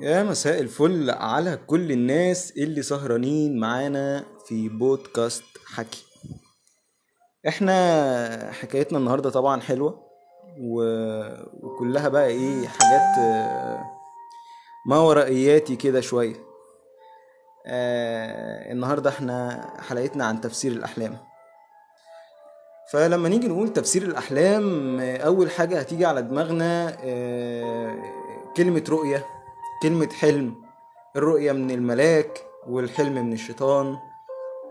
يا مساء الفل على كل الناس اللي سهرانين معانا في بودكاست حكي. إحنا حكايتنا النهارده طبعا حلوة و... وكلها بقى إيه حاجات آه، ما ورائياتي كده شوية. آه النهارده إحنا حلقتنا عن تفسير الأحلام. فلما نيجي نقول تفسير الأحلام آه، أول حاجة هتيجي على دماغنا كلمة رؤية. كلمة حلم الرؤية من الملاك والحلم من الشيطان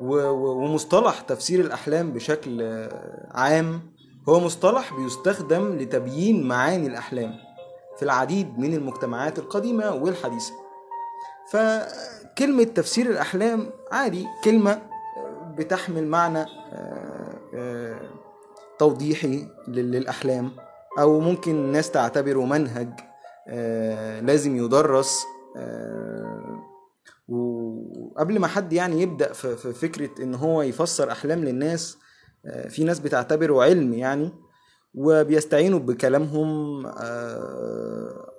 ومصطلح تفسير الأحلام بشكل آه، عام هو مصطلح بيستخدم لتبيين معاني الأحلام في العديد من المجتمعات القديمة والحديثة. فكلمة تفسير الأحلام عادي كلمة آه، بتحمل معنى آه، توضيحي لل- للأحلام أو ممكن الناس تعتبره منهج لازم يدرس آه، وقبل ما حد يعني يبدأ في فكرة إن هو يفسر أحلام للناس آه، في ناس بتعتبره علم يعني وبيستعينوا بكلامهم آه،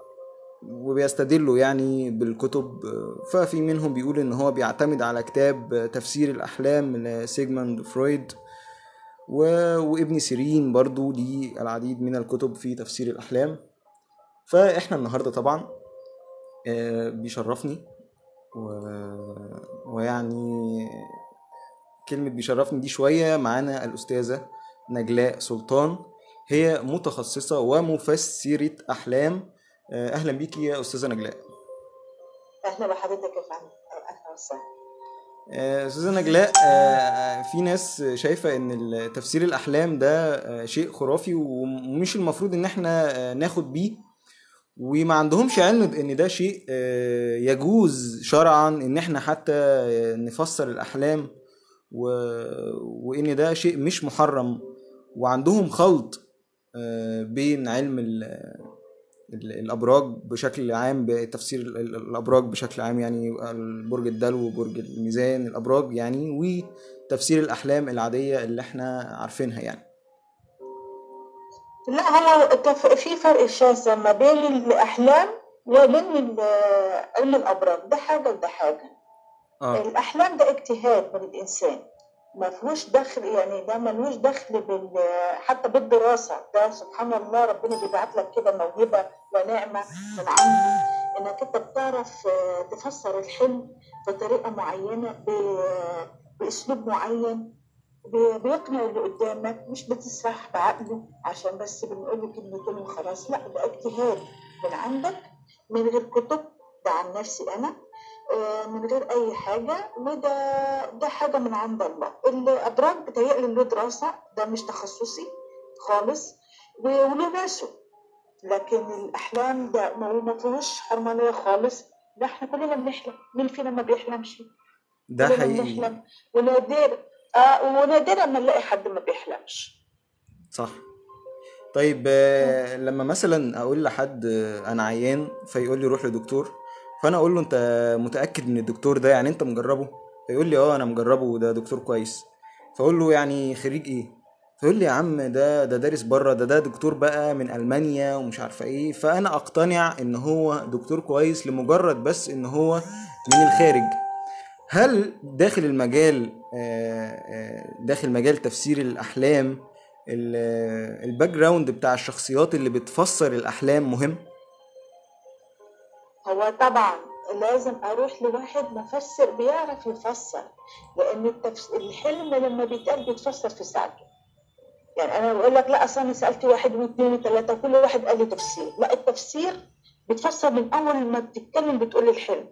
وبيستدلوا يعني بالكتب آه، ففي منهم بيقول إن هو بيعتمد على كتاب آه، تفسير الأحلام لسيجموند فرويد وابن سيرين برضو ليه العديد من الكتب في تفسير الأحلام. فإحنا النهاردة طبعا آه، بيشرفني و... ويعني كلمة بيشرفني دي شوية معانا الأستاذة نجلاء سلطان. هي متخصصة ومفسرة أحلام. آه، أهلا بيكي يا أستاذة نجلاء. أهلا بحضرتك يا فندم. أهلا وسهلا. آه، أستاذة نجلاء في ناس شايفة إن تفسير الأحلام ده شيء خرافي ومش المفروض إن إحنا آه، ناخد بيه. وما عندهمش علم بإن ده شيء آه، يجوز شرعا إن إحنا حتى نفسر الأحلام و... وإن ده شيء مش محرم. وعندهم خلط آه، بين علم ال... ال- الأبراج بشكل عام بتفسير ال- ال- الأبراج بشكل عام يعني برج الدلو وبرج الميزان الأبراج يعني وتفسير الأحلام العادية اللي إحنا عارفينها يعني. لا هو في فرق شاسع ما بين الأحلام وبين علم الابراج ده حاجة وده حاجة. آه. الأحلام ده اجتهاد من الإنسان. ما فيهوش دخل يعني ده ملوش دخل بال حتى بالدراسة. ده سبحان الله ربنا بيبعت لك كده موهبة ونعمة من عنده. إنك أنت بتعرف آه، تفسر الحلم بطريقة معينة ب- بأسلوب معين. بيقنع اللي قدامك مش بتسرح بعقله عشان بس بنقول له كلمتين وخلاص لا ده اجتهاد من عندك من غير كتب ده عن نفسي أنا آه، من غير أي حاجة وده ده حاجة من عند الله. الابراج بتهيألي له دراسة ده مش تخصصي خالص وله ناسه لكن الأحلام ده ما ما فيهوش حرمانية خالص ده إحنا كلنا بنحلم مين فينا ما بيحلمش؟ ده حقيقي. بنحلم. ونادر. آه ونادرا ما نلاقي حد ما بيحلمش صح. طيب آه، لما مثلا أقول لحد آه، أنا عيان فيقول لي روح لدكتور فأنا أقول له أنت متأكد إن الدكتور ده يعني أنت مجربه؟ فيقول لي آه أنا مجربه وده دكتور كويس. فأقول له يعني خريج إيه؟ فيقول لي يا عم ده ده دارس بره ده ده دكتور بقى من ألمانيا ومش عارفة إيه. فأنا أقتنع إن هو دكتور كويس لمجرد بس إن هو من الخارج. هل داخل المجال آه، آه، داخل مجال تفسير الأحلام ال- ال background بتاع الشخصيات اللي بتفسر الأحلام مهم؟ هو طبعا لازم أروح لواحد مفسر بيعرف يفسر لأن التفس... الحلم لما بيتقال بيتفسر في ساعته. يعني أنا بقول لك لا أصل أنا سألت واحد واثنين وثلاثة كل واحد قال لي تفسير. لا التفسير بيتفسر من أول ما بتتكلم بتقول الحلم.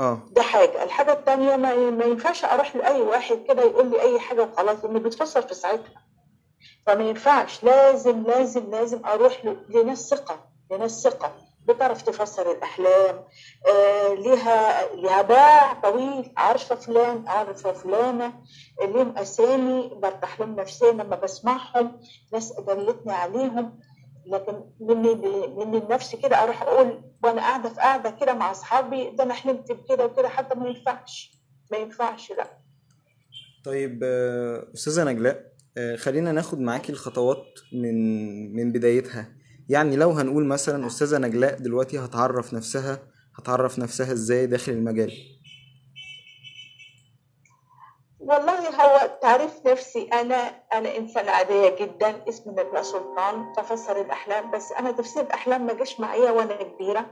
آه. ده حاجة. الحاجة الثانية ما, ما ينفعش أروح لأي واحد كده يقول لي أي حاجة وخلاص إنه بيتفسر في ساعتها. فما ينفعش. لازم لازم لازم أروح لناس ثقة لناس ثقة. بتعرف تفسر الأحلام. آه ليها ليها باع طويل. عارفة فلان عارفة فلانة. ليهم أسامي برتاح لهم نفسيا لما بسمعهم. ناس دلتني عليهم. لكن مني مني لنفسي كده أروح أقول وأنا قاعدة في قاعدة كده مع أصحابي ده أنا حلمت بكده وكده حتى ما ينفعش ما ينفعش لأ. طيب آه، أستاذة نجلاء آه، خلينا ناخد معاكي الخطوات من من بدايتها. يعني لو هنقول مثلا أستاذة نجلاء دلوقتي هتعرف نفسها هتعرف نفسها إزاي داخل المجال؟ والله هو تعريف نفسي. أنا أنا إنسانة عادية جدا. اسمي نجلاء سلطان. بفسر الأحلام. بس أنا تفسير الأحلام ما جاش معايا وأنا كبيرة.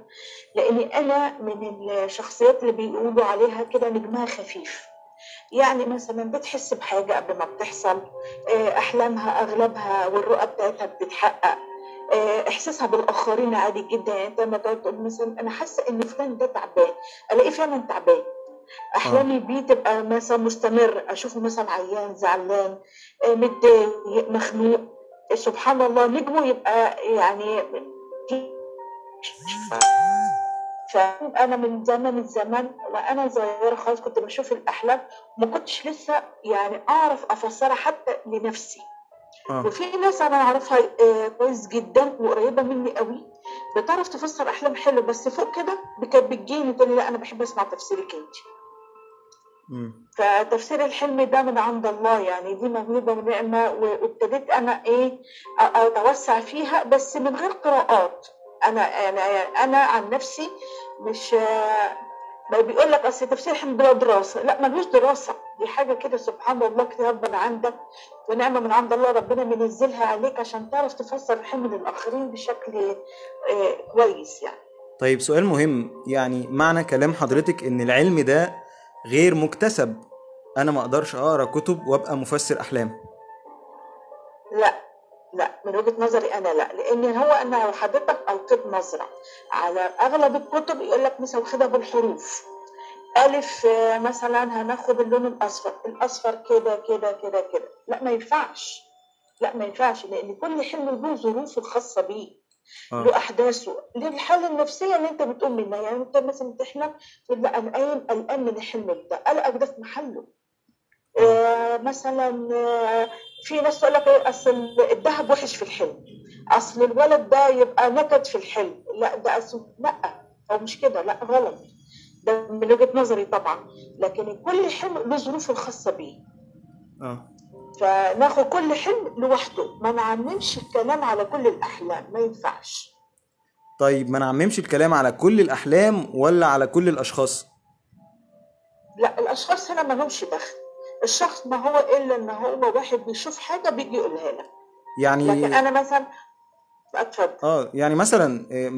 لأني أنا من الشخصيات اللي بيقولوا عليها كده نجمها خفيف. يعني مثلا بتحس بحاجة قبل ما بتحصل. آه، أحلامها أغلبها والرؤى بتاعتها بتتحقق. آه، إحساسها بالآخرين عادي جدا. يعني أنت لما تقعد تقول مثلا أنا حاسة إن فلان ده تعبان. الاقيه فعلا تعبان. احلامي بيه تبقى مثلا مستمر أشوفه مثلا عيان زعلان آه، متضايق مخنوق سبحان الله نجمه يبقى يعني فانا من زمن الزمان وأنا صغيرة خالص كنت بشوف الأحلام ما كنتش لسه يعني أعرف أفسرها حتى لنفسي. آه. وفي ناس أنا أعرفها آه، كويس جدا وقريبة مني قوي بتعرف تفسر أحلام حلو بس فوق كده كانت بتجيني تقول لي لا أنا بحب أسمع تفسيرك انت. فتفسير الحلم ده من عند الله يعني دي موهبه ونعمه وابتديت أنا إيه أتوسع فيها بس من غير قراءات. أنا أنا أنا عن نفسي مش بيقول لك أصل تفسير الحلم بلا دراسة. لا ملوش دراسة. دي حاجة كده سبحان الله كتاب من عندك ونعمة من عند الله ربنا منزلها عليك عشان تعرف تفسر الحلم للآخرين بشكل آه، كويس يعني. طيب سؤال مهم يعني معنى كلام حضرتك إن العلم ده غير مكتسب؟ أنا ما أقدرش أقرأ كتب وأبقى مفسر أحلام. لا لا من وجهة نظري أنا لا لأن هو أنا لو حضرتك ألقيت نظرة على أغلب الكتب يقول لك مثلا واخدها بالحروف. ألف آه، مثلا هناخد اللون الأصفر. الأصفر كده كده كده كده. لا ما ينفعش. لا ما ينفعش لأن كل حلم له ظروفه الخاصة بيه آه. له أحداثه. للحالة النفسية اللي أنت بتقوم منها. يعني أنت مثلا بتحلم أنا قايم قلقان من الحلم ده. قلقك ده في محله. آه، مثلا آه، في ناس تقول لك إيه، أصل الذهب وحش في الحلم. أصل الولد ده يبقى نكد في الحلم. لا ده أصل لا هو مش كده. لا غلط. ده من وجهة نظري طبعا لكن كل حلم له ظروفه الخاصة بيه. آه. فناخد كل حلم لوحده ما نعممش الكلام على كل الأحلام ما ينفعش. طيب ما نعممش الكلام على كل الأحلام ولا على كل الأشخاص؟ لا الأشخاص هنا ما لهمش دخل. الشخص ما هو إلا إن هو واحد بيشوف حاجة بيجي يقولها لك. يعني لكن أنا مثلا اتفضل. آه يعني مثلا آه،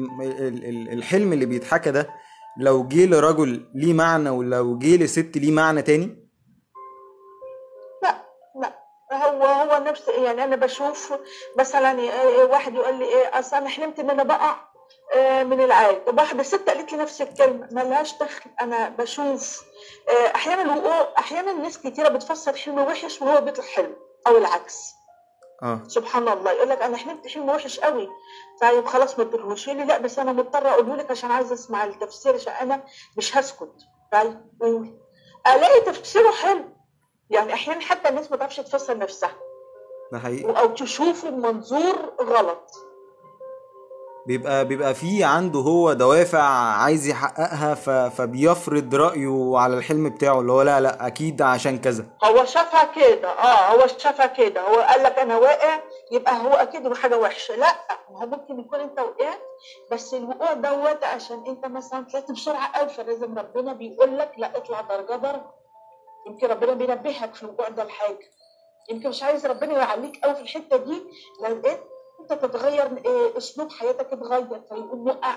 الحلم اللي بيتحكى ده لو جه لرجل ليه معنى ولو جه لست ليه معنى تاني؟ لا لا. هو هو نفس يعني أنا بشوف مثلا إيه- واحد يقول لي إيه أصل أنا حلمت إن أنا بقع آه، من العالي طب واحدة ست قالت لي نفس الكلمة. ملهاش دخل. أنا بشوف آه، أحيانا الوقوع أحيانا ناس كتيرة بتفسر حلم وحش وهو بيطلع حلو أو العكس. آه. سبحان الله. يقول لك أنا حلمت حلم وحش قوي. طيب خلاص ما تقولهوش. لي لا بس أنا مضطرة أقوله لك عشان عايزه أسمع التفسير عشان أنا مش هسكت. طيب قول ألاقي تفسيره حلو. يعني أحيانا حتى الناس ما تعرفش تفسر نفسها. ده حقيقي. أو تشوفه بمنظور غلط. بيبقى بيبقى فيه عنده هو دوافع عايز يحققها. فبيفرض رأيه على الحلم بتاعه اللي هو لا لا أكيد عشان كذا. هو شافها كده آه هو شافها كده. هو قال لك أنا واقع يبقى هو أكيد حاجة وحشة. لا هو ممكن يكون أنت وقعت بس الوقوع دوت عشان أنت مثلا طلعت بسرعة قوي فلازم ربنا بيقول لك لا اطلع درجة درجه يمكن ربنا بينبهك في الوقوع ده لحاجة. يمكن مش عايز ربنا يعليك قوي في الحتة دي. لو انت تتغير إيه، اسلوب حياتك اتغير فيقول وقع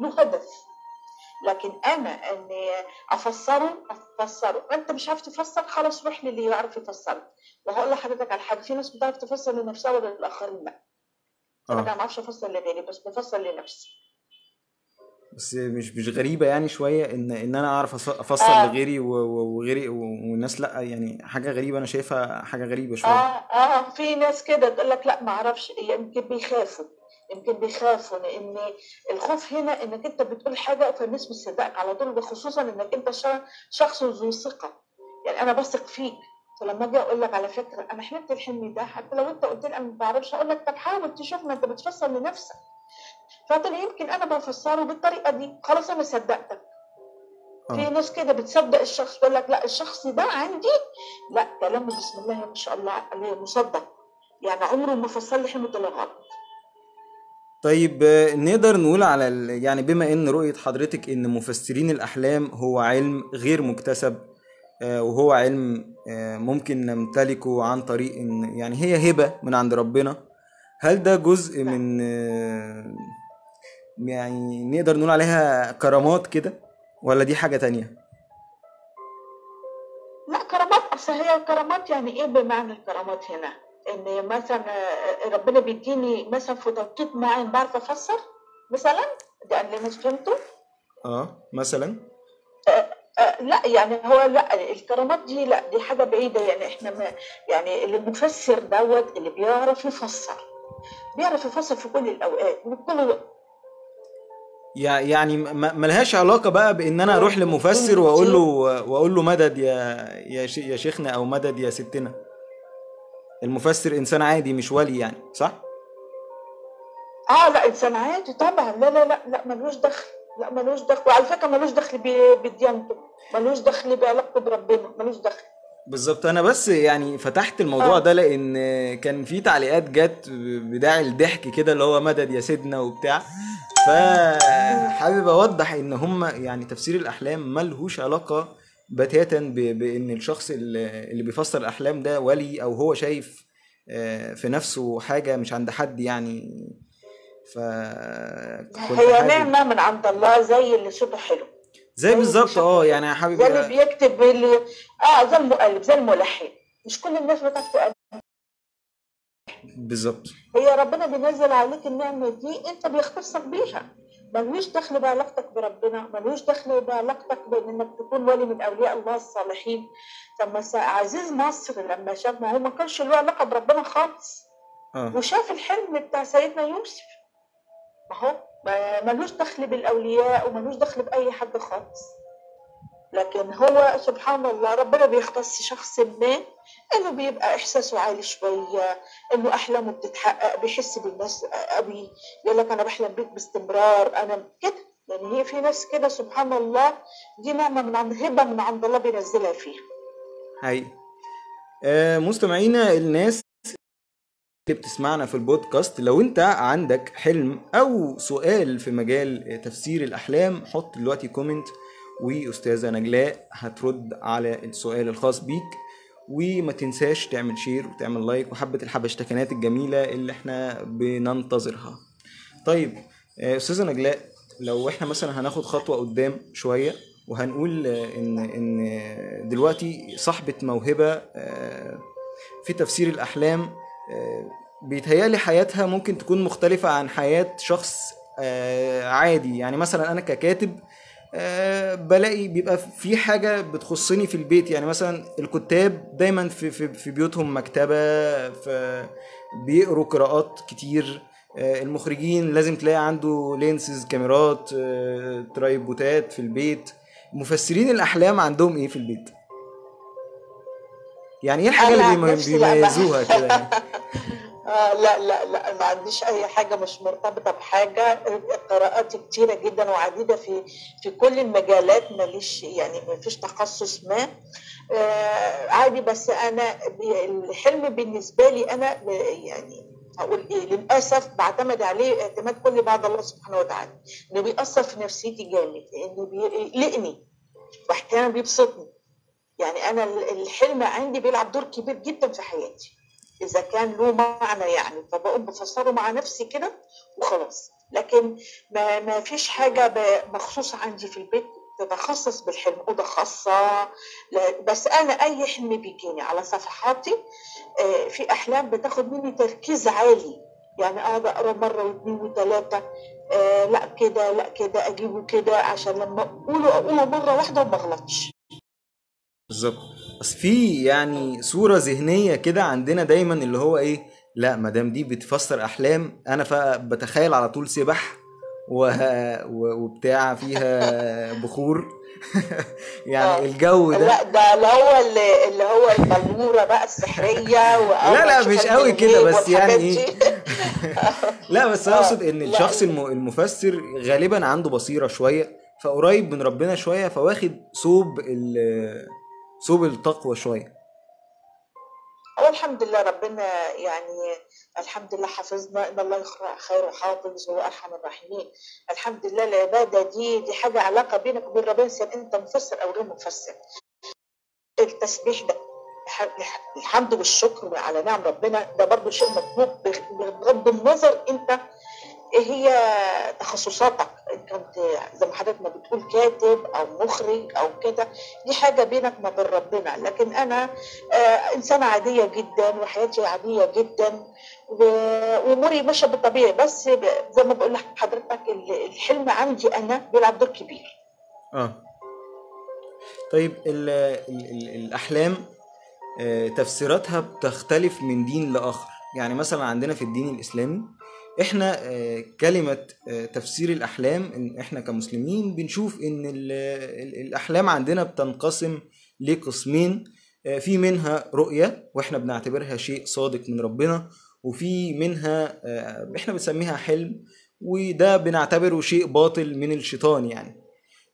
له هدف. لكن أنا اني أفسره أفسره. أنت مش عارف تفسر؟ خلاص روح للي يعرف يفسر وهقول لحضرتك على حاجة في ناس بتعرف تفسر لنفسها ولا للآخرين؟ لا. أنا آه. ما بعرفش أفسر لغيري بس بفسر لنفسي. بس مش مش غريبة يعني شوية إن إن أنا أعرف أفسر آه. لغيري وغيري والناس لأ يعني حاجة غريبة أنا شايفها حاجة غريبة شوية. آه آه في ناس كده تقول لك لأ ما أعرفش يمكن بيخافوا يمكن بيخافوا لأن الخوف هنا إنك أنت بتقول حاجة فالناس بتصدقك على طول خصوصا إنك أنت شخص ذو ثقة. يعني أنا بثق فيك. فلما أجي أقول لك على فكرة أنا حلمت الحلم ده حتى لو أنت قلت لي أنا ما بعرفش أقول لك طب حاول تشوف ما أنت بتفسر لنفسك. فتقول يمكن أنا بفسره بالطريقة دي. خلاص أنا صدقتك. في آه ناس كده بتصدق الشخص تقول لك لا الشخص ده عندي. لا كلامه بسم الله ما شاء الله عليه مصدق. يعني عمره ما فسر لي حلم طلع غلط طيب آه، نقدر نقول على ال... يعني بما إن رؤية حضرتك إن مفسرين الأحلام هو علم غير مكتسب آه، وهو علم آه، ممكن نمتلكه عن طريق إن يعني هي هبة من عند ربنا هل ده جزء من آه، يعني نقدر نقول عليها كرامات كده ولا دي حاجة تانية؟ لا كرامات أصل هي الكرامات يعني إيه بمعنى الكرامات هنا؟ إن مثلا آه، ربنا بيديني مثلا في توقيت معين بعرف أفسر مثلا؟ ده اللي أنا فهمته. آه مثلا؟ آه، لا يعني هو لا الكرامات دي لا دي حاجة بعيدة. يعني إحنا ما يعني اللي المفسر دوت اللي بيعرف يفسر بيعرف يفسر في كل الأوقات وقت يع- يعني ما- ملهاش علاقة بقى بإن أنا أروح لمفسر وأقول له وأقول له مدد يا يا يا شيخنا أو مدد يا ستنا. المفسر إنسان عادي مش ولي يعني صح؟ آه لا إنسان عادي طبعا. لا لا لا لا ملوش دخل. لا ملوش دخل. وعلى فكرة ملوش دخل بديانته. ملوش دخل بعلاقته بربنا. ملوش دخل. بالظبط. أنا بس يعني فتحت الموضوع آه. ده لأن كان في تعليقات جت بداعي الضحك كده اللي هو مدد يا سيدنا وبتاع. فحابب أوضح إن هم يعني تفسير الأحلام ملهوش علاقة بتاتا ب- بإن الشخص اللي بيفسر الأحلام ده ولي أو هو شايف آه، في نفسه حاجة مش عند حد يعني. ف هي نعمة من عند الله زي اللي صوته حلو. زي بالظبط آه يعني يا زي حبيبي اللي بيكتب اللي آه زي المؤلف زي الملحن. مش كل الناس بتعرف بالظبط هي ربنا بينزل عليك النعمة دي انت بيختصك بيها ملوش دخل بعلاقتك بربنا ملوش دخل بعلاقتك بانك تكون ولي من اولياء الله الصالحين. طب ما عزيز مصر لما شاف ما هو ما كانش له علاقة بربنا خالص. آه. وشاف الحلم بتاع سيدنا يوسف. ما هو ما- ملوش دخل بالأولياء وملوش دخل بأي حد خالص. لكن هو سبحان الله ربنا بيختص شخص ما إنه بيبقى احساسه عالي شوية إنه أحلامه بتتحقق بيحس بالناس قوي يقول لك أنا بحلم بيك باستمرار أنا كده. يعني هي في ناس كده سبحان الله دي نعمة من عند هبة من عند الله بينزلها فيها. حقيقي آه مستمعينا الناس اللي بتسمعنا في البودكاست لو أنت عندك حلم أو سؤال في مجال تفسير الأحلام حط دلوقتي comment وأستاذة نجلاء هترد على السؤال الخاص بيك. وما تنساش تعمل share وتعمل like وحبة الحبشتكنات الجميلة اللي إحنا بننتظرها. طيب آه، أستاذة نجلاء لو إحنا مثلا هناخد خطوة قدام شوية وهنقول إن إن دلوقتي صاحبة موهبة آه، في تفسير الأحلام آه، بيتهيألي حياتها ممكن تكون مختلفة عن حياة شخص عادي. يعني مثلا أنا ككاتب بلاقي بيبقى في حاجة بتخصني في البيت يعني مثلا الكتاب دايما في في في بيوتهم مكتبة في بيقروا قراءات كتير آه، المخرجين لازم تلاقي عنده lenses كاميرات آه، tripodات في البيت مفسرين الأحلام عندهم إيه في البيت؟ يعني إيه الحاجة اللي بيميزوها كده يعني؟ آه لا لا لا ما عنديش أي حاجة مش مرتبطة بحاجة. قراءاتي كتيرة جدا وعديدة في في كل المجالات ماليش يعني ما فيش تخصص ما. آه عادي بس أنا الحلم بالنسبة لي أنا يعني هقول إيه للأسف بعتمد عليه اعتماد كلي بعد الله سبحانه وتعالى إنه بيأثر في نفسيتي جامد إنه بيقلقني واحيانا بيبسطني. يعني أنا الحلم عندي بيلعب دور كبير جدا في حياتي. إذا كان له معنى يعني فبقوم بفسره مع نفسي كده وخلاص. لكن ما, ما فيش حاجة مخصوصة عندي في البيت تتخصص بالحلم. أوضة خاصة لا بس أنا أي حلم بيجيني على صفحاتي آه، في أحلام بتاخد مني تركيز عالي. يعني أقعد أقرأ مرة واثنين وثلاثة آه لا كده لا كده أجيبه كده عشان لما أقوله أقوله مرة واحدة وما أغلطش. بالظبط. بس في يعني صورة ذهنية كده عندنا دايما اللي هو إيه لا ما دام دي بتفسر أحلام أنا فبتخيل على طول سبح و... وبتاع فيها بخور يعني آه. الجو ده لا ده اللي هو اللي, اللي هو البلوره بقى السحرية لا، لا، مش قوي كده، بس يعني إيه؟ لا بس آه، أقصد إن. الشخص الم... المفسر غالبا عنده بصيرة شوية فقريب من ربنا شوية فواخد صوب ال... صوب التقوى شوية. والحمد لله ربنا يعني الحمد لله حفظنا إن الله خير حافظ وهو أرحم الراحمين. الحمد لله العبادة دي دي حاجة علاقة بينك وبين ربنا سواء أنت مفسر أو غير مفسر. التسبيح ده الح- الحمد والشكر على نعم ربنا. ده برضه شيء مطلوب بغ- بغض النظر أنت إيه هي تخصصاتك؟ ان كنت زي ما حضرتك ما بتقول كاتب أو مخرج أو كده دي حاجة بينك ما بين ربنا. لكن أنا آه إنسانة عادية جدا وحياتي عادية جدا وأموري ماشية بالطبيعي. بس زي ما بقول لحضرتك ال- الحلم عندي أنا بيلعب دور كبير. آه. طيب ال ال ال الأحلام آه، تفسيراتها بتختلف من دين لآخر. يعني مثلا عندنا في الدين الإسلامي إحنا آه، كلمة آه، تفسير الأحلام إن إحنا كمسلمين بنشوف إن ال- ال- الأحلام عندنا بتنقسم لقسمين آه، في منها رؤية وإحنا بنعتبرها شيء صادق من ربنا وفي منها إحنا بنسميها حلم وده بنعتبره شيء باطل من الشيطان يعني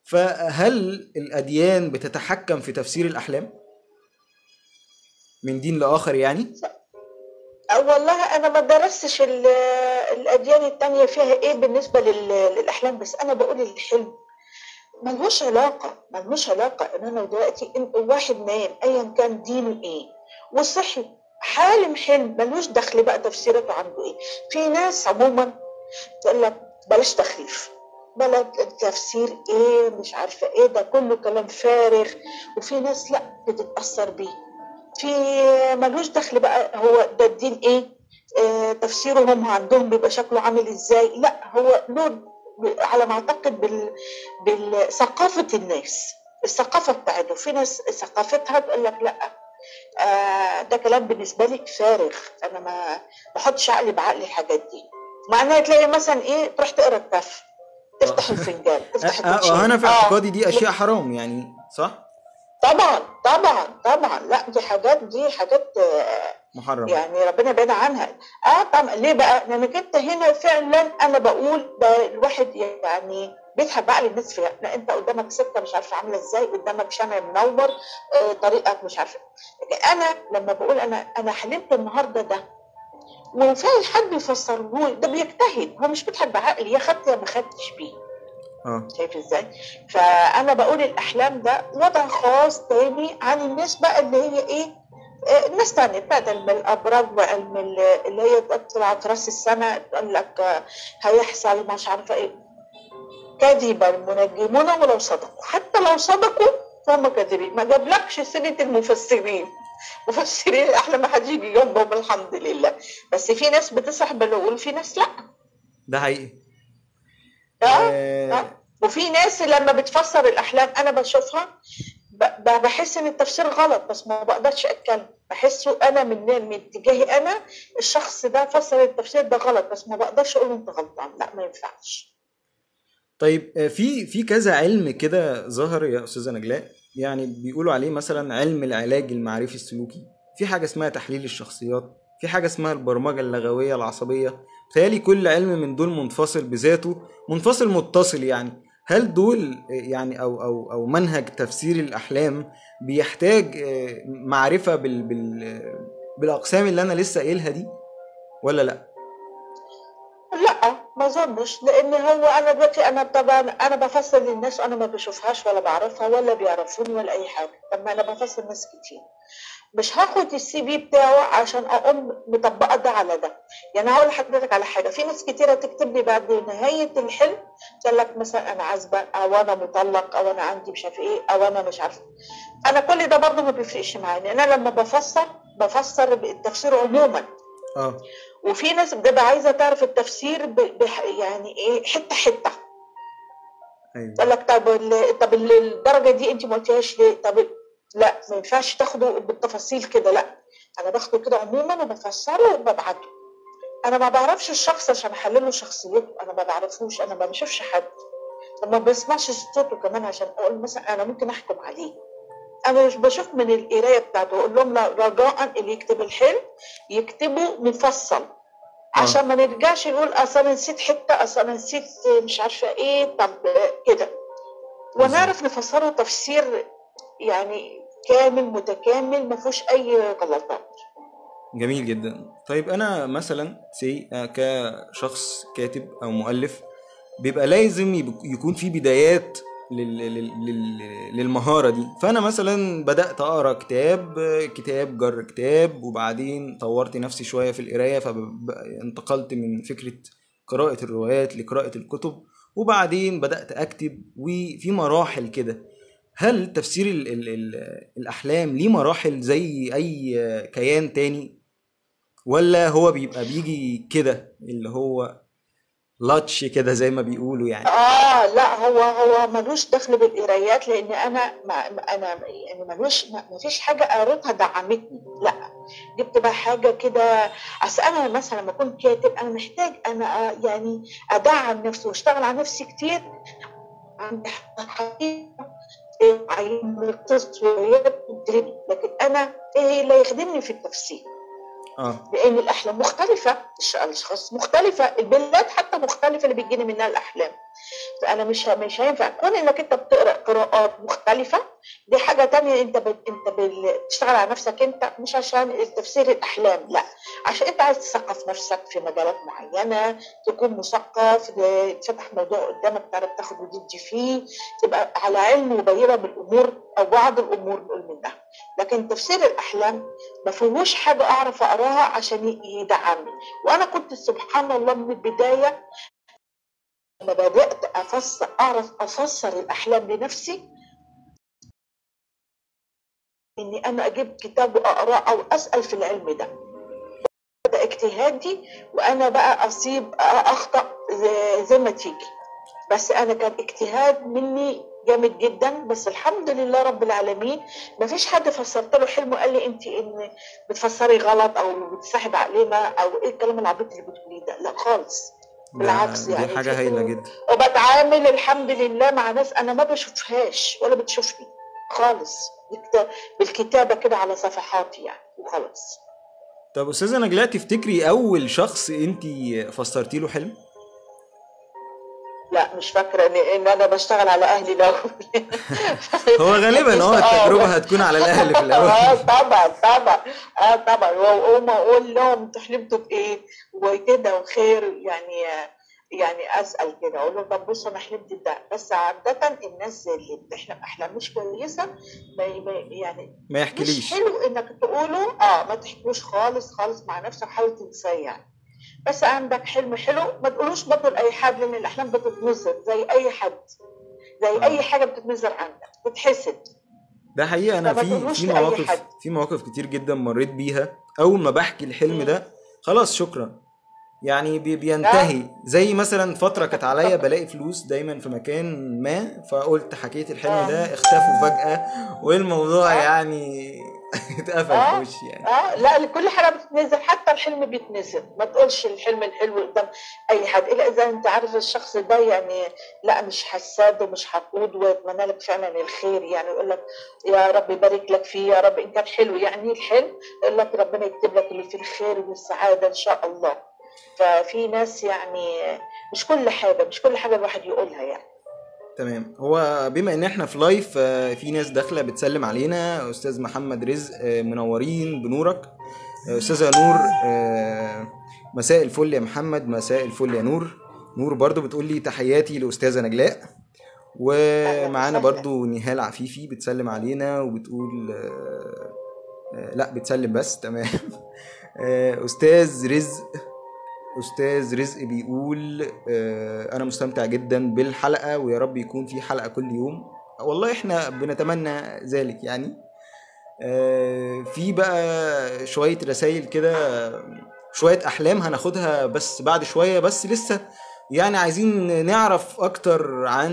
فهل الأديان بتتحكم في تفسير الأحلام؟ من دين لآخر يعني؟ والله أنا ما درستش ال- الأديان التانية فيها إيه بالنسبة لل- للأحلام بس أنا بقول الحلم. ملهوش علاقة ملهوش علاقة إن أنا دلوقتي إن واحد نايم أيا كان دينه إيه؟ وصحي حالم حلم ملوش دخل بقى تفسيرته عنده إيه؟ في ناس عموما تقول لك بلاش تخريف بلا تفسير إيه مش عارفة إيه ده كله كلام فارغ. وفي ناس لأ بتتأثر بيه. في ملوش دخل بقى هو ده الدين إيه؟ آه تفسيره هم عندهم بيبقى شكله عامل إزاي؟ لأ هو له على ما أعتقد بال بالثقافه الناس الثقافة بتاعته. في ناس ثقافتها تقول لك لأ. آه ده كلام بالنسبة لي فارغ. أنا ما احطش عقلي بعقل الحاجات دي. معناها تلاقي مثلا إيه تروح تقرا الكف تفتح الفنجان تفتح أه الكوتشينه أنا في آه. اعتقادي دي أشياء حرام يعني صح؟ طبعا طبعا طبعا. لا دي حاجات دي حاجات آه، محرم يعني ربنا بعيد عنها. آه طبعا ليه بقى؟ لانك انت هنا فعلا أنا بقول ده الواحد يعني بيضحك بعقل الناس فيها. لا أنت قدامك سكه مش عارفه عاملة إزاي قدامك شمع منور آه طريقك مش عارفه لكن أنا لما بقول أنا أنا حلمت النهارده ده وفعلا حد بيفسره لي ده بيجتهد. هو مش بيضحك بعقلي يا خدت يا ما خدتش بيه. آه. شايف إزاي؟ فأنا بقول الأحلام ده وضع خاص تاني عن الناس بقى اللي هي إيه؟ الناس تانية بتاعت علم الأبراج وعلم ال- اللي هي تطلع في راس السنة تقول لك آه، هيحصل مش عارفة إيه. كذب المنجمون ولو صدقوا. حتى لو صدقوا فهم كاذبين. ما جابلكش سيره المفسرين. مفسرين الأحلام ما حدش يجي جنبهم الحمد لله. بس في ناس بتصح بالعقول وفي ناس لا. ده حقيقي. آه. آه، آه. وفي ناس لما بتفسر الأحلام أنا بشوفها بحس إن التفسير غلط بس ما بقدرش أتكلم. بحسه أنا من من اتجاهي أنا الشخص ده فسر التفسير ده غلط بس ما بقدرش أقول إنت غلطان. لا ما ينفعش. طيب آه، في في كذا علم كده ظهر يا أستاذة نجلاء. يعني بيقولوا عليه مثلا علم العلاج المعرفي السلوكي. في حاجة اسمها تحليل الشخصيات في حاجة اسمها البرمجة اللغوية العصبية بتهيألي كل علم من دول منفصل بذاته منفصل متصل يعني. هل دول يعني أو أو أو منهج تفسير الأحلام بيحتاج آه، معرفة بال بال بالأقسام اللي أنا لسه قايلها دي ولا لأ؟ لأ ما أظنش. لأن هو أنا دلوقتي أنا طبعا أنا بفسر للناس أنا ما بشوفهاش ولا بعرفها ولا بيعرفوني ولا أي حاجة. طب ما أنا بفسر ناس كتير. مش هاخد السي في بتاعه عشان أقوم مطبقة ده على ده. يعني هقول لحضرتك على حاجة في ناس كتيرة تكتب لي بعد نهاية الحلم تقول لك مثلا أنا عازبة أو أنا مطلق أو أنا عندي مش عارف إيه أو أنا مش عارفه أنا كل ده برضه ما بيفرقش معايا لأن أنا لما بفسر بفسر التفسير عموما. آه. وفي ناس بتبقى عايزة تعرف التفسير ب... بح... يعني إيه حتة حتة. أيوه. تقول لك طب ال... طب ال- الدرجة دي أنت ما قلتيهاش ليه؟ طب لا ما ينفعش تاخده بالتفاصيل كده لا. أنا باخده كده عموما وبفسره وببعته. أنا ما بعرفش الشخص عشان أحلله شخصيته أنا ما بعرفوش أنا ما بشوفش حد. وما بسمعش صوته كمان عشان أقول مثلا أنا ممكن أحكم عليه. أنا مش بشوف من القراية بتاعته أقول لهم رجاء اللي يكتب الحلم يكتبه مفصل. عشان ما نرجعش نقول أصل أنا نسيت حتة أصل أنا نسيت مش عارفة إيه طب كده. ونعرف نفسره تفسير يعني كامل متكامل ما فيهوش أي غلطات. جميل جدا. طيب أنا مثلا سي كشخص كاتب أو مؤلف بيبقى لازم يكون في بدايات لل... لل... لل... للمهارة دي. فأنا مثلا بدأت أقرأ كتاب كتاب جر كتاب وبعدين طورت نفسي شوية في القراية فانتقلت من فكرة قراءة الروايات لقراءة الكتب وبعدين بدأت أكتب وفي مراحل كده. هل تفسير ال... ال... ال... الأحلام ليه مراحل زي أي كيان تاني؟ ولا هو بيبقى بيجي كده اللي هو لاتش كده زي ما بيقولوا يعني؟ آه لا هو هو ملوش دخل بالقرايات لأن أنا ما أنا يعني ملوش ما فيش حاجة قريتها دعمتني لا. دي بتبقى حاجة كده أصل أنا مثلا لما أكون كاتب أنا محتاج أنا آه، يعني أدعم نفسي وأشتغل على نفسي كتير. عندي حقيقه عين بتدربني لكن أنا إيه اللي يخدمني في التفسير؟ آه. لأن الأحلام مختلفة الاشخاص مختلفة البلاد حتى مختلفة اللي بيجيني منها الأحلام. فأنا مش مش هينفع كون إنك أنت بتقرأ قراءات مختلفة دي حاجة تانية أنت ب... أنت بتشتغل على نفسك أنت مش عشان تفسير الأحلام لأ. عشان أنت عايز تثقف نفسك في مجالات معينة تكون مثقف تفتح موضوع قدامك تعرف تاخد وتدي فيه تبقى على علم وبينه بالأمور أو بعض الأمور لكن تفسير الأحلام ما فيهوش حاجة أعرف أقراها عشان يدعمني. وأنا كنت سبحان الله من البداية لما بدأت افسر أعرف أفسر الأحلام لنفسي إني أنا أجيب كتاب وأقرأه أو أسأل في العلم ده. ده اجتهادي وأنا بقى أصيب أخطأ زي- ما تيجي. بس أنا كان اجتهاد مني جامد جدا بس الحمد لله رب العالمين ما فيش حد فسرت له حلم وقال لي انت إن بتفسري غلط أو بتسحب علينا أو إيه الكلام العبيط اللي بتقوليه ده لا خالص بالعكس دي يعني في هايلة حلول. جدا وبتعامل الحمد لله مع ناس أنا ما بشوفهاش ولا بتشوفني خالص بالكتابة كده على صفحاتي يعني وخلاص طب أستاذة نجلاء تفتكري أول شخص أنت فسرتي له حلم؟ لا مش فاكرة ان, إن أنا بشتغل على أهلي الأول. هو غالبا آه التجربة هتكون على الأهل في آه الأول طبعا طبعا آه طبعا. وأقوم أقول لهم أنتوا حلمتوا بإيه؟ وكده وخير يعني يعني أسأل كده. أقول لهم طب بصوا أنا حلمت بده. بس عادة الناس اللي بتحلم احلام مش كويسة ما ما- يعني ما مش يحكيليش حلو إنك تقوله آه ما تحكوش خالص خالص مع نفسك حاول تنساه يعني. بس عندك حلم حلو ما تقولوش برضه لاي حد لأن الأحلام بتتنظر زي أي حد زي آه. أي حاجة بتتنظر عندك بتتحسد ده حقيقة. أنا فما في في مواقف. في مواقف كتير جدا مريت بيها. أول ما بحكي الحلم ده خلاص شكرا. يعني بي- بينتهي. زي مثلا فترة كانت عليا بلاقي فلوس دايما في مكان ما فقلت حكيت الحلم ده اختفوا فجأة. والموضوع آه. يعني اتقفل آه. في وشي يعني. آه لا كل حاجة بتتنزل حتى الحلم بيتنزل. ما تقولش الحلم الحلو قدام أي حد. إلا إذا أنت عارف الشخص ده يعني لا مش حساد ومش حقود ويتمنى لك فعلا الخير يعني. يقول لك يا رب يبارك لك فيه يا رب. إن كان حلو يعني الحلم يقول لك ربنا يكتب لك اللي فيه الخير والسعاده إن شاء الله. ففي ناس يعني مش كل حاجة مش كل حاجة الواحد يقولها يعني. تمام. هو بما إن إحنا في لايف آه، في ناس داخلة بتسلم علينا أستاذ محمد رزق آه، منورين بنورك. آه، أستاذة نور مساء الفل يا محمد مساء الفل يا نور. نور برضو بتقول لي تحياتي لأستاذة نجلاء. ومعانا. برضو نهال عفيفي بتسلم علينا وبتقول لا بتسلم بس تمام. أستاذ رزق. أستاذ رزق بيقول آه، أنا مستمتع جدا بالحلقة ويا رب يكون في حلقة كل يوم. والله إحنا بنتمنى ذلك يعني. آه، في بقى شوية رسائل كده شوية أحلام هناخدها بس بعد شوية بس لسه يعني عايزين نعرف أكتر عن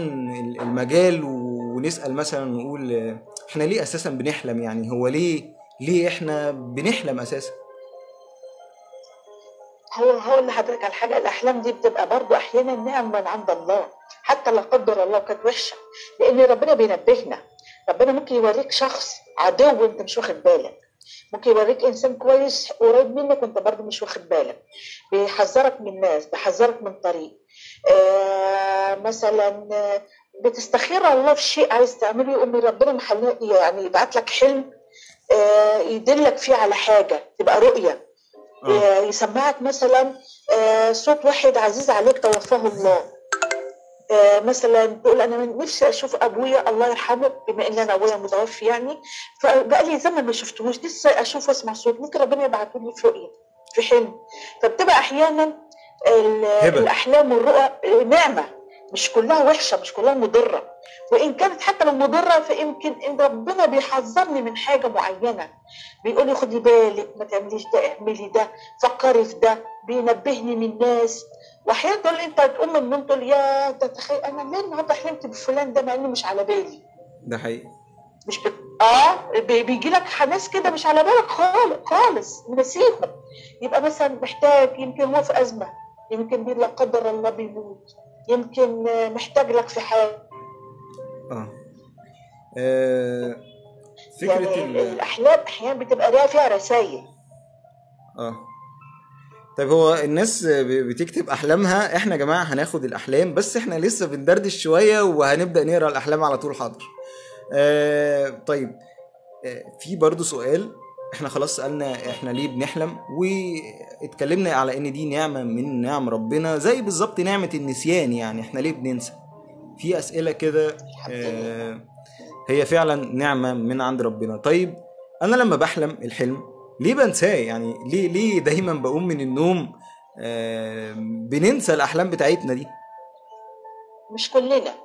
المجال ونسأل مثلا نقول إحنا ليه أساسا بنحلم يعني؟ هو ليه ليه إحنا بنحلم أساسا؟ هو هقول لحضرتك على حاجة الأحلام دي بتبقى برضو أحيانا نعم من عند الله حتى لا قدر الله كانت وحشه لأن ربنا بينبهنا. ربنا ممكن يوريك شخص عدو وأنت مش واخد بالك. ممكن يوريك إنسان كويس قريب منك وأنت برضو مش واخد بالك. بيحذرك من ناس بيحذرك من طريق. آه مثلا بتستخير الله في شيء عايز تعمله يقوم ربنا محل- يعني يبعت لك حلم آه، يدلك فيه على حاجة تبقى رؤية. آه. يسمعك مثلا آه، صوت واحد عزيز عليك توفاه الله. آه، مثلا تقول أنا من نفسي أشوف أبويا الله يرحمه بما ان أنا أبويا متوفي يعني. فبقى لي زمن ما شفتهوش لسه أشوف وأسمع صوت. ممكن ربنا يبعته لي في رؤيه في حلم. فبتبقى أحيانا. الأحلام والرؤى آه، نعمة. مش كلها وحشة مش كلها مضرة. وإن كانت حتى لو مضرة فيمكن إن ربنا بيحذرني من حاجة معينة. بيقول لي خدي بالك ما تعمليش ده اعملي ده فكري في ده بينبهني من الناس. واحيانا تقول أنت تقوم من النوم تقول يا ده تخيل أنا ليه النهارده حلمت بفلان ده مع إنه مش على بالي؟ ده حقيقي. مش بت... آه بي- بيجي لك حماس كده مش على بالك خالص خالص نسيهم يبقى مثلا محتاج يمكن هو في أزمة يمكن لا قدر الله بيموت. يمكن آه، محتاج لك في حاجة آه. آه، فكرة يعني ال الأحلام أحيانا بتبقى ليها فيها رسائل. آه. طيب هو الناس بتكتب أحلامها إحنا يا جماعة هناخد الأحلام بس إحنا لسه بندردش شوية وهنبدأ نقرأ الأحلام على طول حاضر. آه طيب آه في برضو سؤال إحنا خلاص سألنا إحنا ليه بنحلم واتكلمنا على إن دي نعمة من نعم ربنا زي بالظبط نعمة النسيان يعني إحنا ليه بننسى؟ في أسئلة كده آه هي فعلا نعمة من عند ربنا. طيب أنا لما بحلم الحلم ليه بنساه؟ يعني ليه ليه دايما بقوم من النوم آه بننسى الأحلام بتاعتنا دي؟ مش كلنا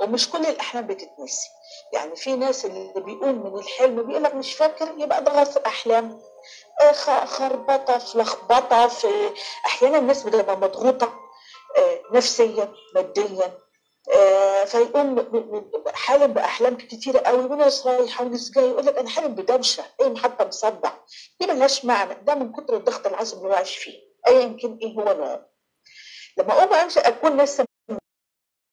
ومش كل الأحلام بتتنسي. يعني في ناس اللي بيقوم من الحلم بيقول لك مش فاكر يبقى ده غلط احلام آه، خربطة في لخبطة في أحيانا الناس بتبقى مضغوطة آه، نفسيا ماديا. آه، فيقوم حالم بأحلام كتيرة قوي وناس رايحه وناس جاية يقول لك أنا حالم بدوشة إيه حتى مصدع. دي ملهاش معنى ده من كتر الضغط العصبي اللي هو عايش فيه ايا كان إيه هو نوعه لما أقوم امشي أكون لسه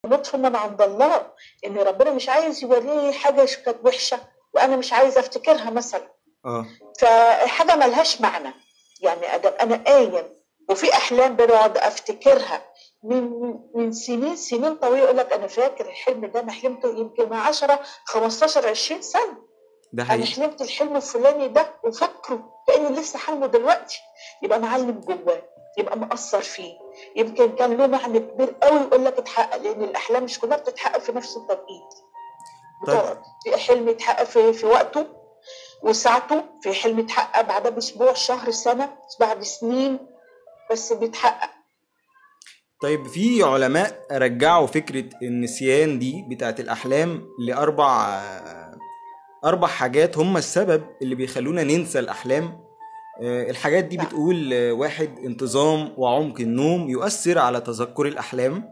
لطف من عند الله إن ربنا مش عايز يوريني حاجة كانت وحشة وأنا مش عايزه أفتكرها مثلا. آه. فحاجة ملهاش معنى. يعني أنا قايم. وفي أحلام بقعد أفتكرها. من من سنين سنين طويلة يقول لك أنا فاكر الحلم ده أنا حلمته يمكن من 10 15 20 سنة. ده أنا حقيقي. حلمت الحلم الفلاني ده وفاكره. كاني لسه حلمه دلوقتي. يبقى معلم جواه. يبقى مأثر فيه. يمكن كان له معنى كبير قوي يقول لك اتحقق لأن الأحلام مش كلها بتتحقق في نفس التوقيت. طيب. في حلم يتحقق في, في وقته وساعته في حلم يتحقق بعدها بأسبوع شهر سنة بعد سنين بس بيتحقق. طيب في علماء رجعوا فكرة النسيان دي بتاعت الأحلام لأربع آه، أربع حاجات هم السبب اللي بيخلونا ننسى الأحلام. آه، الحاجات دي. بتقول آه، واحد انتظام وعمق النوم يؤثر على تذكر الأحلام.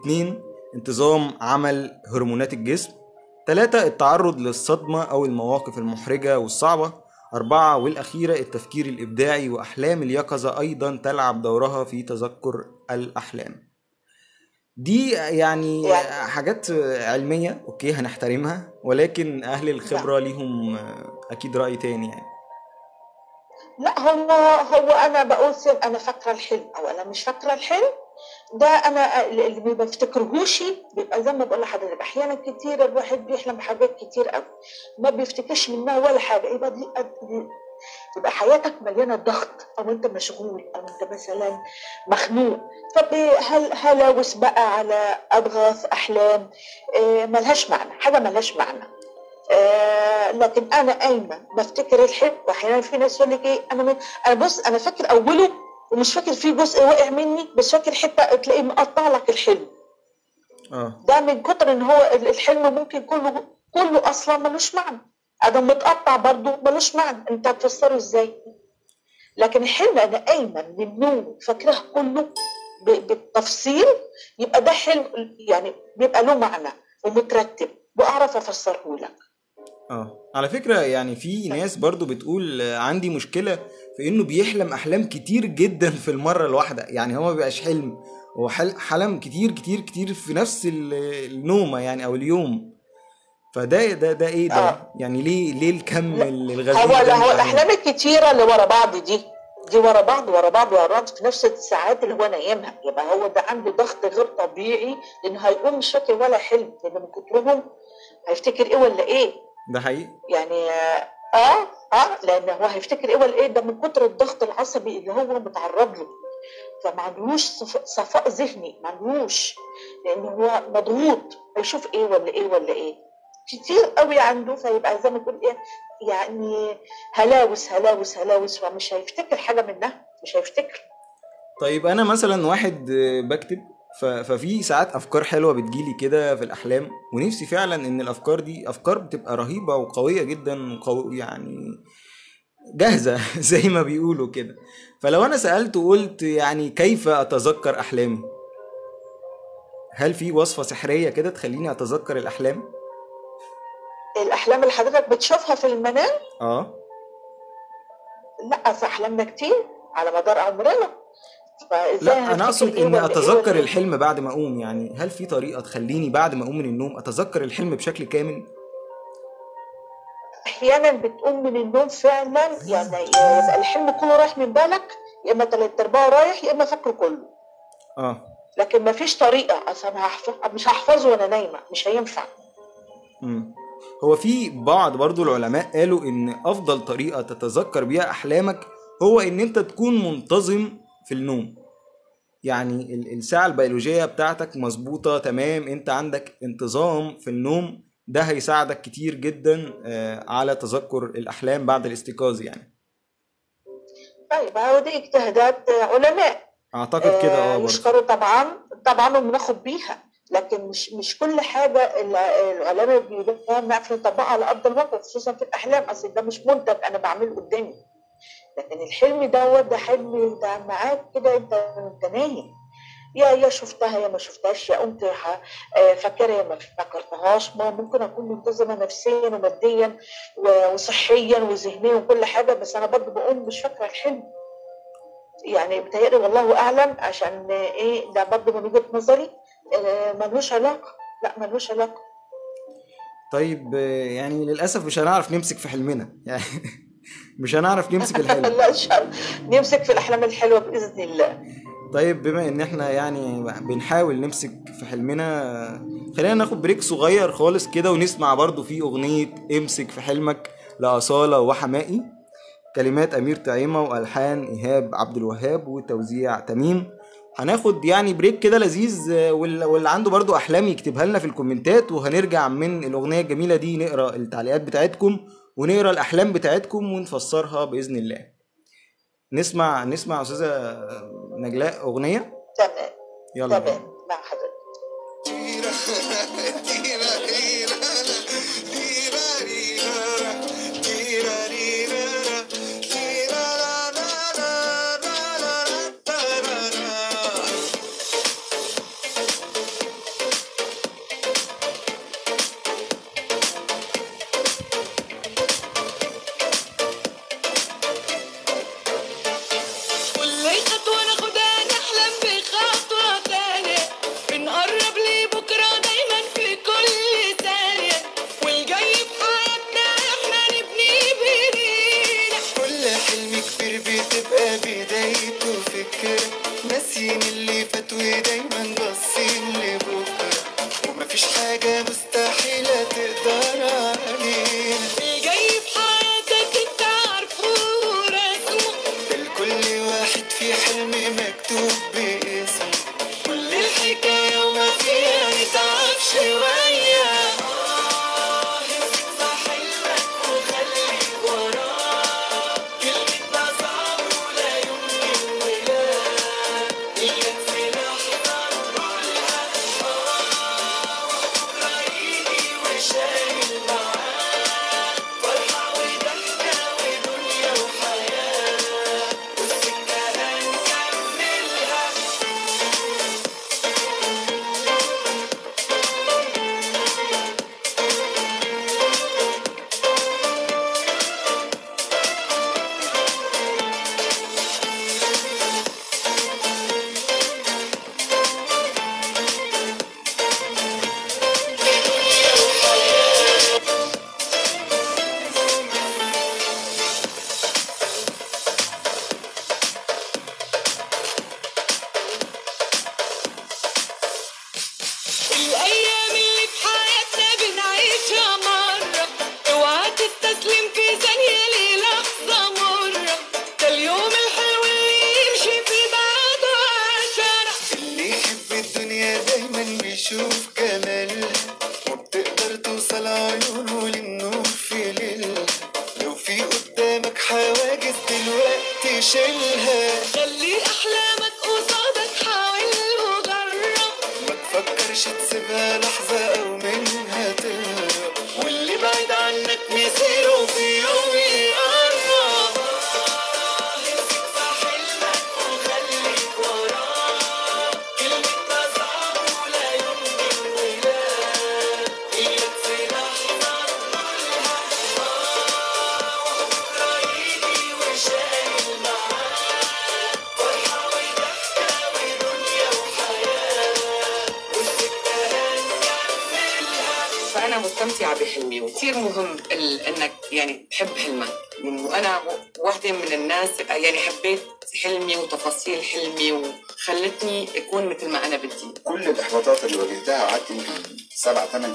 اتنين انتظام عمل هرمونات الجسم. تلاتة التعرض للصدمة أو المواقف المحرجة والصعبة. أربعة والأخيرة التفكير الإبداعي وأحلام اليقظة أيضا تلعب دورها في تذكر الأحلام. دي يعني يعني- حاجات علمية أوكي هنحترمها ولكن أهل الخبرة ليهم أكيد رأي تاني يعني. لا هو هو أنا بقول أنا فاكره الحلم أو أنا مش فاكره الحلم. ده أنا اللي ما بفتكرهوش بيبقى زي ما بقول لحضرتك أحيانا كتير الواحد بيحلم بحاجات كتير قوي ما بيفتكرش منها ولا حاجة. يبقى دي تبقى حياتك مليانة ضغط أو أنت مشغول أو أنت مثلا مخنوق. فهل هلاوس بقى على أضغاث أحلام؟ آه، ملهاش معنى حاجة ملهاش معنى. آه لكن أنا قايمة. بفتكر الحلم وأحيانا في ناس يقول لك إيه أنا من أنا بص أنا فاكر أوله ومش فاكر فيه جزء واقع مني بس فاكر حتة تلاقيه مقطع لك الحلم. آه. ده من كتر إن هو ال- الحلم ممكن كله كله أصلا ملوش معنى. آدم متقطع برضه ملوش معنى. أنت هتفسره إزاي؟ لكن الحلم أنا قايمة من النوم فاكراه كله بالتفصيل يبقى ده حلم يعني بيبقى له معنى ومترتب. وأعرف أفسره لك. آه. على فكرة يعني في ناس برضو بتقول عندي مشكلة في إنه بيحلم أحلام كتير جدا في المرة الواحدة. يعني هو ما بيبقاش حلم هو حل- حلم كتير كتير كتير في نفس ال- النومة يعني أو اليوم. فده ده ده إيه ده؟ آه. يعني ليه ليه الكم الغزير هو هو؟ الأحلام الكتيرة اللي ورا بعض دي دي ورا بعض ورا بعض ورا بعض في نفس الساعات اللي هو نايمها. يبقى هو ده عنده ضغط غير طبيعي لأن هيقوم مش فاكر ولا حلم لأن من كترهم هيفتكر إيه ولا إيه. ده حقيقي؟ يعني آه آه لأن هو هيفتكر إيه؟ ولا إيه ده؟ من كتر الضغط العصبي اللي هو متعرض له. فما عندوش صف- صفاء ذهني ما عندوش لأن هو مضغوط. هيشوف إيه ولا إيه ولا إيه؟ كتير قوي عنده فيبقى زي ما تقول إيه؟ يعني هلاوس هلاوس هلاوس. فمش هيفتكر حاجة منها مش هيفتكر. طيب أنا مثلا واحد بكتب ففي ساعات أفكار حلوة بتجيلي كده في الأحلام ونفسي فعلا إن الأفكار دي أفكار بتبقى رهيبة وقوية جدا وقو يعني جاهزة زي ما بيقولوا كده. فلو أنا سألت وقلت يعني كيف أتذكر أحلامي؟ هل في وصفة سحرية كده تخليني أتذكر الأحلام؟ الأحلام اللي حضرتك بتشوفها في المنام؟ آه. لا في احلامنا كتير على مدار عمرنا. لا أنا أقصد ولا إيه أتذكر إيه؟ الحلم بعد ما أقوم يعني هل في طريقة تخليني بعد ما أقوم من النوم أتذكر الحلم بشكل كامل أحيانا بتقوم من النوم فعلا يعني يبقى الحلم كله رايح من بالك يا إما تلات أرباعه رايح يا إما فاكره كله آه لكن ما فيش طريقة أصلا أنا هحفظ مش هحفظه وأنا نايمة مش هينفع مم. هو في بعض برضو العلماء قالوا إن أفضل طريقة تتذكر بيها أحلامك هو إن أنت تكون منتظم في النوم. يعني ال- الساعة البيولوجية بتاعتك مظبوطة تمام. انت عندك انتظام في النوم. ده هيساعدك كتير جدا آه، على تذكر الأحلام بعد الاستيقاظ يعني. طيب هو دي اجتهادات علماء. أعتقد كده آه آه، يشكروا طبعا طبعا وبناخد بيها. لكن مش مش كل حاجة الع- العلماء بيقولوها بنعرف نطبقها على أرض الواقع خصوصا في الأحلام. أصل ده مش منتج أنا بعمله قدامي. لكن الحلم دوت ده حلم ده معاك كده انت انت نايم. يا يا شفتها يا ما شفتهاش يا قمت آه، فاكرها يا ما فكرتهاش. ما ممكن أكون ملتزمة نفسيا وماديا وصحيا وذهنيا وكل حاجة بس أنا برضه بقوم مش فاكرة الحلم. يعني بتهيألي والله أعلم عشان إيه؟ ده برضه من وجهة نظري. آه، ملوش علاقة. لا ملوش علاقة. طيب آه، يعني للأسف مش هنعرف نمسك في حلمنا. يعني مش هنعرف نمسك الحلم لا إن شاء الله. نمسك في الأحلام الحلوة بإذن الله. طيب بما إن إحنا يعني بنحاول نمسك في حلمنا خلينا ناخد بريك صغير خالص كده ونسمع برضو في أغنية امسك في حلمك لأصالة وحمائي كلمات أمير طعيمة وألحان إيهاب عبد الوهاب وتوزيع تميم. هناخد يعني بريك كده لذيذ وال- واللي عنده برضو أحلام يكتبها لنا في الكومنتات وهنرجع من الأغنية الجميلة دي نقرأ التعليقات بتاعتكم. ونقرا الاحلام بتاعتكم ونفسرها باذن الله. نسمع نسمع أستاذة نجلاء أغنية؟ تمام. يلا تمام. مع حضرتك.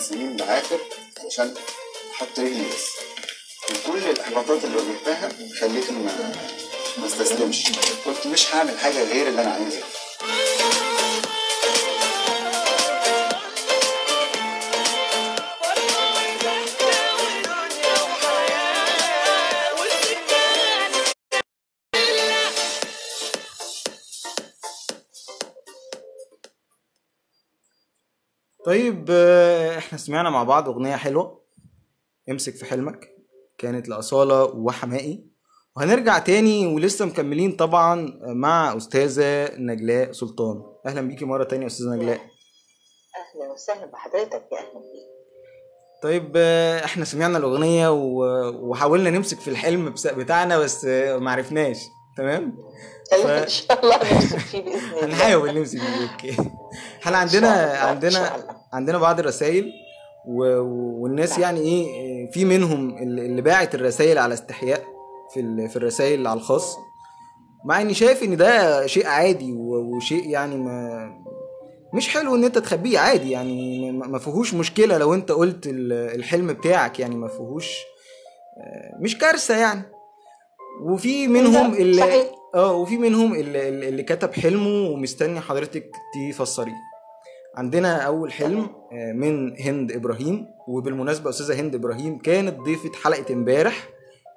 سنين معافر عشان أحط رجلي بس. وكل الإحباطات اللي واجهتها خلتني ما ما استسلمش. قلت مش هعمل حاجة غير اللي أنا عايزها. طيب إحنا سمعنا مع بعض أغنية حلوة امسك في حلمك كانت لأصالة وحمائي وهنرجع تاني ولسه مكملين طبعا مع أستاذة نجلاء سلطان. أهلا بيكي مرة تانية يا أستاذة نجلاء. أهلا وسهلا بحضرتك يا أهلا بيك طيب إحنا سمعنا الأغنية وحاولنا نمسك في الحلم بتاعنا بس آه، معرفناش. تمام؟ إن شاء الله نمسك فيه بإذن الله. هنحاول نمسك فيه. أوكي إحنا عندنا عندنا. عندنا بعض الرسائل و... والناس. يعني إيه في منهم اللي باعت الرسائل على استحياء في ال... في الرسائل على الخاص مع إني شايف إن ده شيء عادي. وشيء يعني ما مش حلو إن أنت تخبيه عادي يعني ما فيهوش مشكلة لو أنت قلت ال- الحلم بتاعك يعني ما فيهوش آه، مش كارثة يعني وفي منهم اللي. آه وفي منهم اللي, اللي كتب حلمه ومستني حضرتك تفسريه عندنا أول حلم آه، من هند إبراهيم وبالمناسبة أستاذة هند إبراهيم كانت ضيفة حلقة امبارح.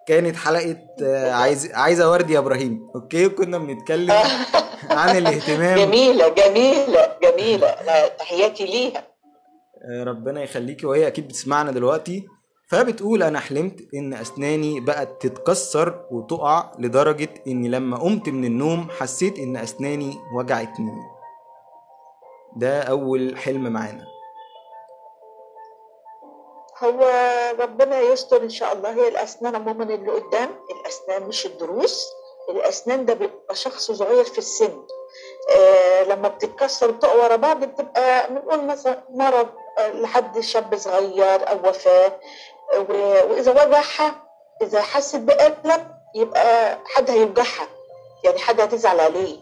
كانت حلقة آه، عايز عايزة ورد يا إبراهيم. أوكي؟ كنا بنتكلم عن الاهتمام. جميلة جميلة جميلة. تحياتي ليها. آه، ربنا يخليكي وهي أكيد بتسمعنا دلوقتي. فبتقول أنا حلمت إن أسناني بقت تتكسر وتقع لدرجة إني لما قمت من النوم حسيت إن أسناني وجعتني. ده أول حلم معانا. هو ربنا يستر إن شاء الله. هي الأسنان عموما اللي قدام الأسنان مش الضروس الأسنان ده بيبقى شخص صغير في السن. آه لما بتتكسر وتقع ورا بعض بتبقى بنقول مثلا مرض آه لحد شاب صغير أو وفاة. آه، و- وإذا وجعها إذا حست بألم يبقى حد هيوجعها. يعني حد هتزعل عليه.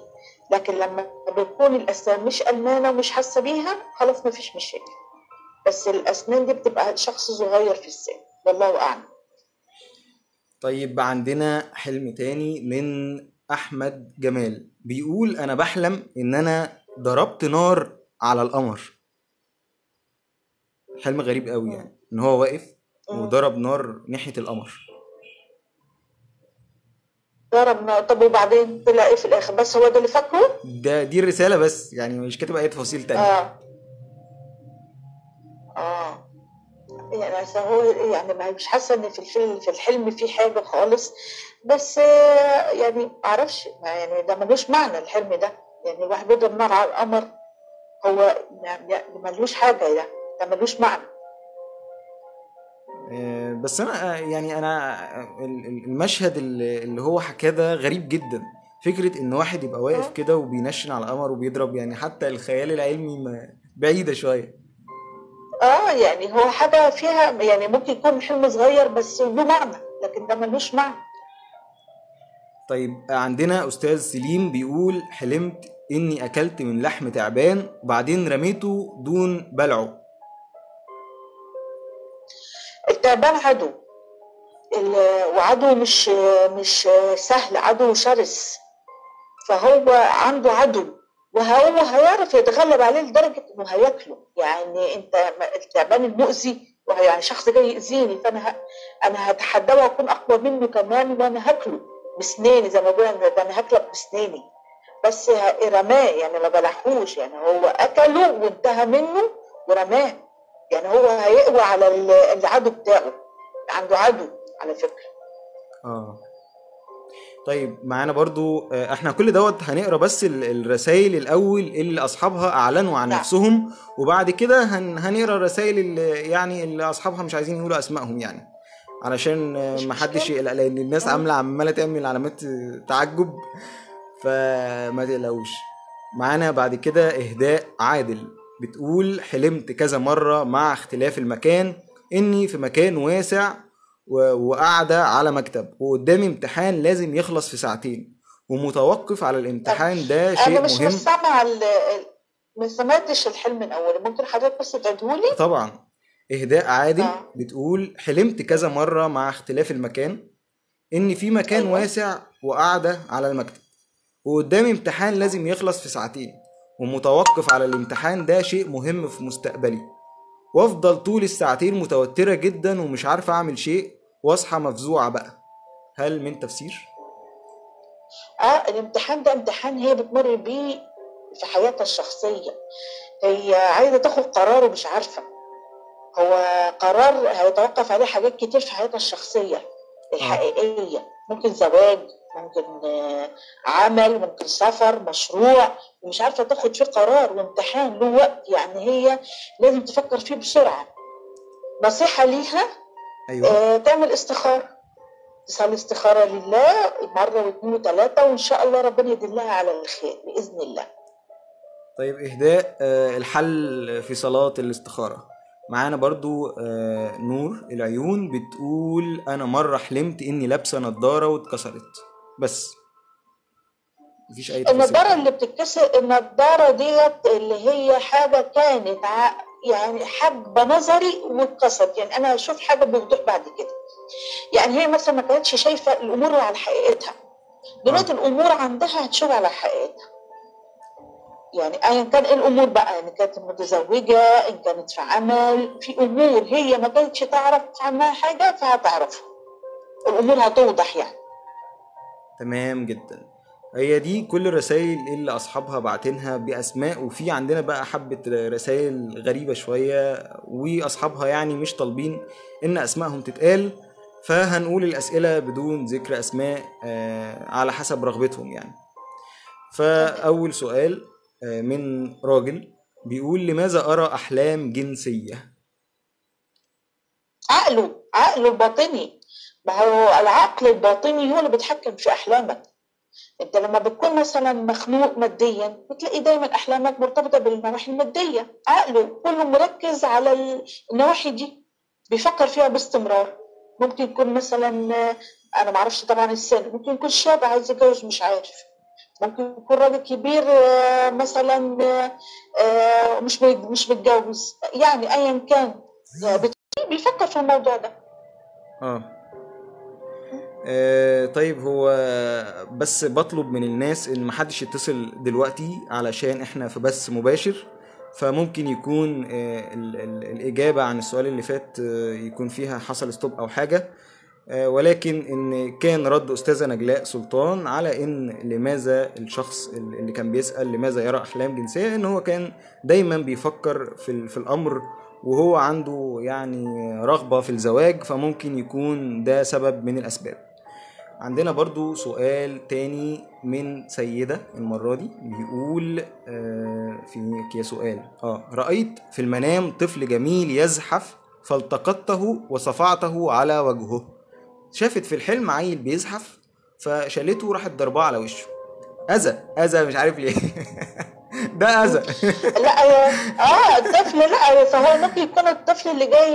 لكن لما بتكون الأسنان مش ألمانة ومش حاسة بيها خلاص مفيش مشاكل. بس الأسنان دي بتبقى شخص صغير في السن والله أعلم. طيب عندنا حلم تاني من أحمد جمال. بيقول أنا بحلم إن أنا ضربت نار على القمر. حلم غريب قوي يعني إن هو واقف وضرب نار ناحية القمر. ضرب نار طب وبعدين طلع إيه في الآخر؟ بس هو ده اللي فاكره؟ ده دي الرسالة بس يعني مش كاتب أي تفاصيل تانية. آه. آه. يعني هو يعني مش حاسة إن في الفيلم في الحلم في حاجة خالص. بس آه، يعني معرفش يعني ده ملوش معنى الحلم ده. يعني الواحد بيضرب نار على القمر هو يعني ملوش حاجة ده ده ملوش معنى. بس أنا آه، يعني أنا آه، ال- ال- المشهد اللي هو حكاه ده غريب جدا. فكرة إن واحد يبقى واقف آه. كده وبينشن على القمر وبيضرب يعني حتى الخيال العلمي بعيدة شوية. أه يعني هو حاجة فيها يعني ممكن يكون حلم صغير بس له معنى لكن ده ملوش معنى. طيب عندنا أستاذ سليم بيقول حلمت إني أكلت من لحم تعبان وبعدين رميته دون بلعه. التعبان عدو وعدو مش مش سهل عدو شرس. فهو عنده عدو وهو هيعرف يتغلب عليه لدرجة إنه هياكله. يعني أنت التعبان المؤذي يعني شخص جاي يأذيني فأنا ه... أنا هتحداه وأكون أقوى منه كمان وأنا هاكله بسناني زي ما بقول ده أنا هاكلك بسناني. بس رماه يعني ما بلعهوش. يعني هو أكله وانتهى منه ورماه. يعني هو هيقوى على ال- العدو بتاعه عنده عدو على فكرة آه طيب معانا برضو آه، إحنا كل دوت هنقرأ بس الرسائل الأول اللي أصحابها أعلنوا عن نعم. نفسهم وبعد كده هن هنقرأ الرسائل اللي يعني اللي أصحابها مش عايزين يقولوا أسمائهم يعني علشان ما حدش. يقلق لأن الناس. عاملة عمالة تعمل علامات تعجب فما تقلقوش معانا بعد كده إهداء عادل بتقول حلمت كذا مرة مع اختلاف المكان إني في مكان واسع و- وقاعدة على مكتب وقدامي امتحان لازم يخلص في ساعتين ومتوقف على الامتحان ده شيء أنا مش مهم ال- ما سمعتش الحلم من ممكن حضرتك بس تعيدهولي طبعا إهداء عادل آه. بتقول حلمت كذا مرة مع اختلاف المكان ان في مكان أيوة. واسع وقاعدة على المكتب وقدامي امتحان لازم يخلص في ساعتين ومتوقف على الامتحان ده شيء مهم في مستقبلي. وأفضل طول الساعتين متوترة جدا ومش عارفه أعمل شيء واصحى مفزوعة بقى. هل من تفسير؟ آه الامتحان ده امتحان هي بتمر بيه في حياتها الشخصية. هي عايزة تاخد قرار ومش عارفة. هو قرار هيتوقف عليه حاجات كتير في حياتها الشخصية. الحقيقية. ممكن زواج ممكن آه، عمل ممكن سفر مشروع ومش عارفة تاخد فيه قرار وامتحان له وقت. يعني هي لازم تفكر فيه بسرعة. نصيحة ليها؟ أيوه. آه، تعمل استخارة. تصلي استخارة لله مرة واثنين وثلاثة وإن شاء الله ربنا يدلها على الخير بإذن الله. طيب إهداء آه، الحل في صلاة الاستخارة. معانا برضو آه، نور. العيون بتقول أنا مرة حلمت إني لابسة نضارة واتكسرت. بس. مفيش أي تفاصيل. النضارة اللي بتتكسر النضارة ديت اللي هي حاجة كانت ع- يعني حاجة نظري واتكسرت. يعني أنا أشوف حاجة بوضوح بعد كده. يعني هي مثلا ما كانتش شايفة الأمور على حقيقتها. دلوقتي الأمور عندها هتشوف على حقيقتها. يعني ايا كان إيه الأمور بقى؟ إن كانت متزوجة إن كانت في عمل في أمور هي ما كانتش تعرف عنها حاجة فهتعرفها. الأمور هتوضح يعني. تمام جدا. هي دي كل الرسائل اللي أصحابها بعتينها بأسماء وفي عندنا بقى حبة رسائل غريبة شوية وأصحابها يعني مش طالبين إن أسمائهم تتقال فهنقول الأسئلة بدون ذكر أسماء آه، على حسب رغبتهم يعني. فأول سؤال من راجل بيقول لماذا أرى أحلام جنسية؟ عقله عقله الباطني. ما هو العقل الباطني هو اللي بيتحكم في أحلامك. أنت لما بتكون مثلا مخنوق ماديا بتلاقي دايما أحلامك مرتبطة بالنواحي المادية. عقله كله مركز على ال- النواحي دي بيفكر فيها باستمرار. ممكن يكون مثلا آه، أنا ما أعرفش طبعا السن ممكن يكون شاب عايز يتجوز مش عارف. ممكن يكون راجل كبير آه، مثلا آه، آه، مش مش متجوز. يعني ايا كان. بت- بيفكر في الموضوع ده. آه. آه طيب هو بس بطلب من الناس إن محدش يتصل دلوقتي علشان إحنا في بث مباشر. فممكن يكون آه ال ال الإجابة عن السؤال اللي فات آه يكون فيها حصل ستوب أو حاجة. آه ولكن إن كان رد أستاذة نجلاء سلطان على إن لماذا الشخص اللي كان بيسأل لماذا يرى أحلام جنسية إن هو كان دايما بيفكر في, في الأمر وهو عنده يعني رغبة في الزواج فممكن يكون ده سبب من الأسباب. عندنا برضو سؤال تاني من سيدة المرة دي بيقول آه في يا سؤال آه رأيت في المنام طفل جميل يزحف فالتقطته وصفعته على وجهه. شافت في الحلم عيل بيزحف فشالته وراحت ضرباه على وشه. أذى أذى مش عارف ليه. ده أذى. لا هي آه الطفل لا فهو ممكن يكون الطفل اللي جاي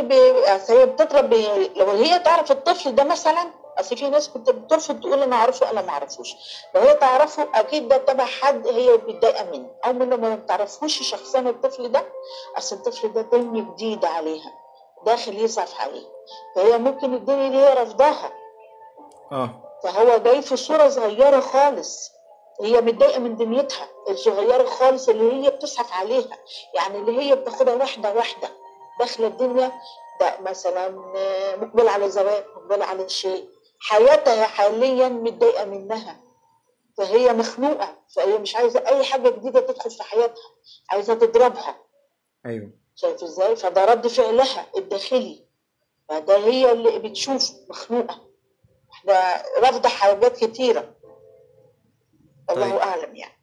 هي بتضرب. لو هي تعرف الطفل ده مثلا أصل في ناس كنت بترفض تقول أنا أعرفه أنا ما أعرفوش. لو هي تعرفه أكيد ده تبع حد هي متضايقة منه. أو من ما بتعرفوش شخصيا الطفل ده أصل الطفل ده دم جديد عليها. داخل يزعف عليه فهي ممكن الدنيا دي هي رفضها آه. فهو جاي في صورة صغيرة خالص. هي متضايقة من دنيتها الصغيرة خالص اللي هي بتزحف عليها. يعني اللي هي بتاخدها واحدة واحدة. داخلة الدنيا ده مثلا آه، مقبل على زواج مقبل على شيء. حياتها حاليا متضايقة منها. فهي مخنوقة. فهي مش عايزة أي حاجة جديدة تدخل في حياتها. عايزة تضربها. أيوه. شايف إزاي؟ فده رد فعلها الداخلي. فده هي اللي بتشوف مخنوقة. إحنا رافضة حاجات كتيرة. الله طيب. أعلم يعني.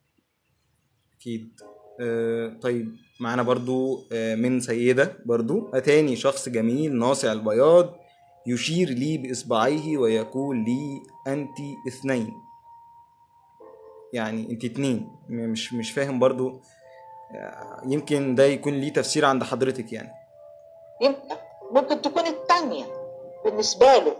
أكيد. آه طيب. معانا برضو آه من سيدة برضو. أتاني شخص جميل ناصع البياض يشير لي بإصبعيه ويقول لي أنت اثنين. يعني أنت اتنين. م- مش مش فاهم برضو يمكن ده يكون ليه تفسير عند حضرتك يعني. يمكن. ممكن تكون الثانية بالنسبة له.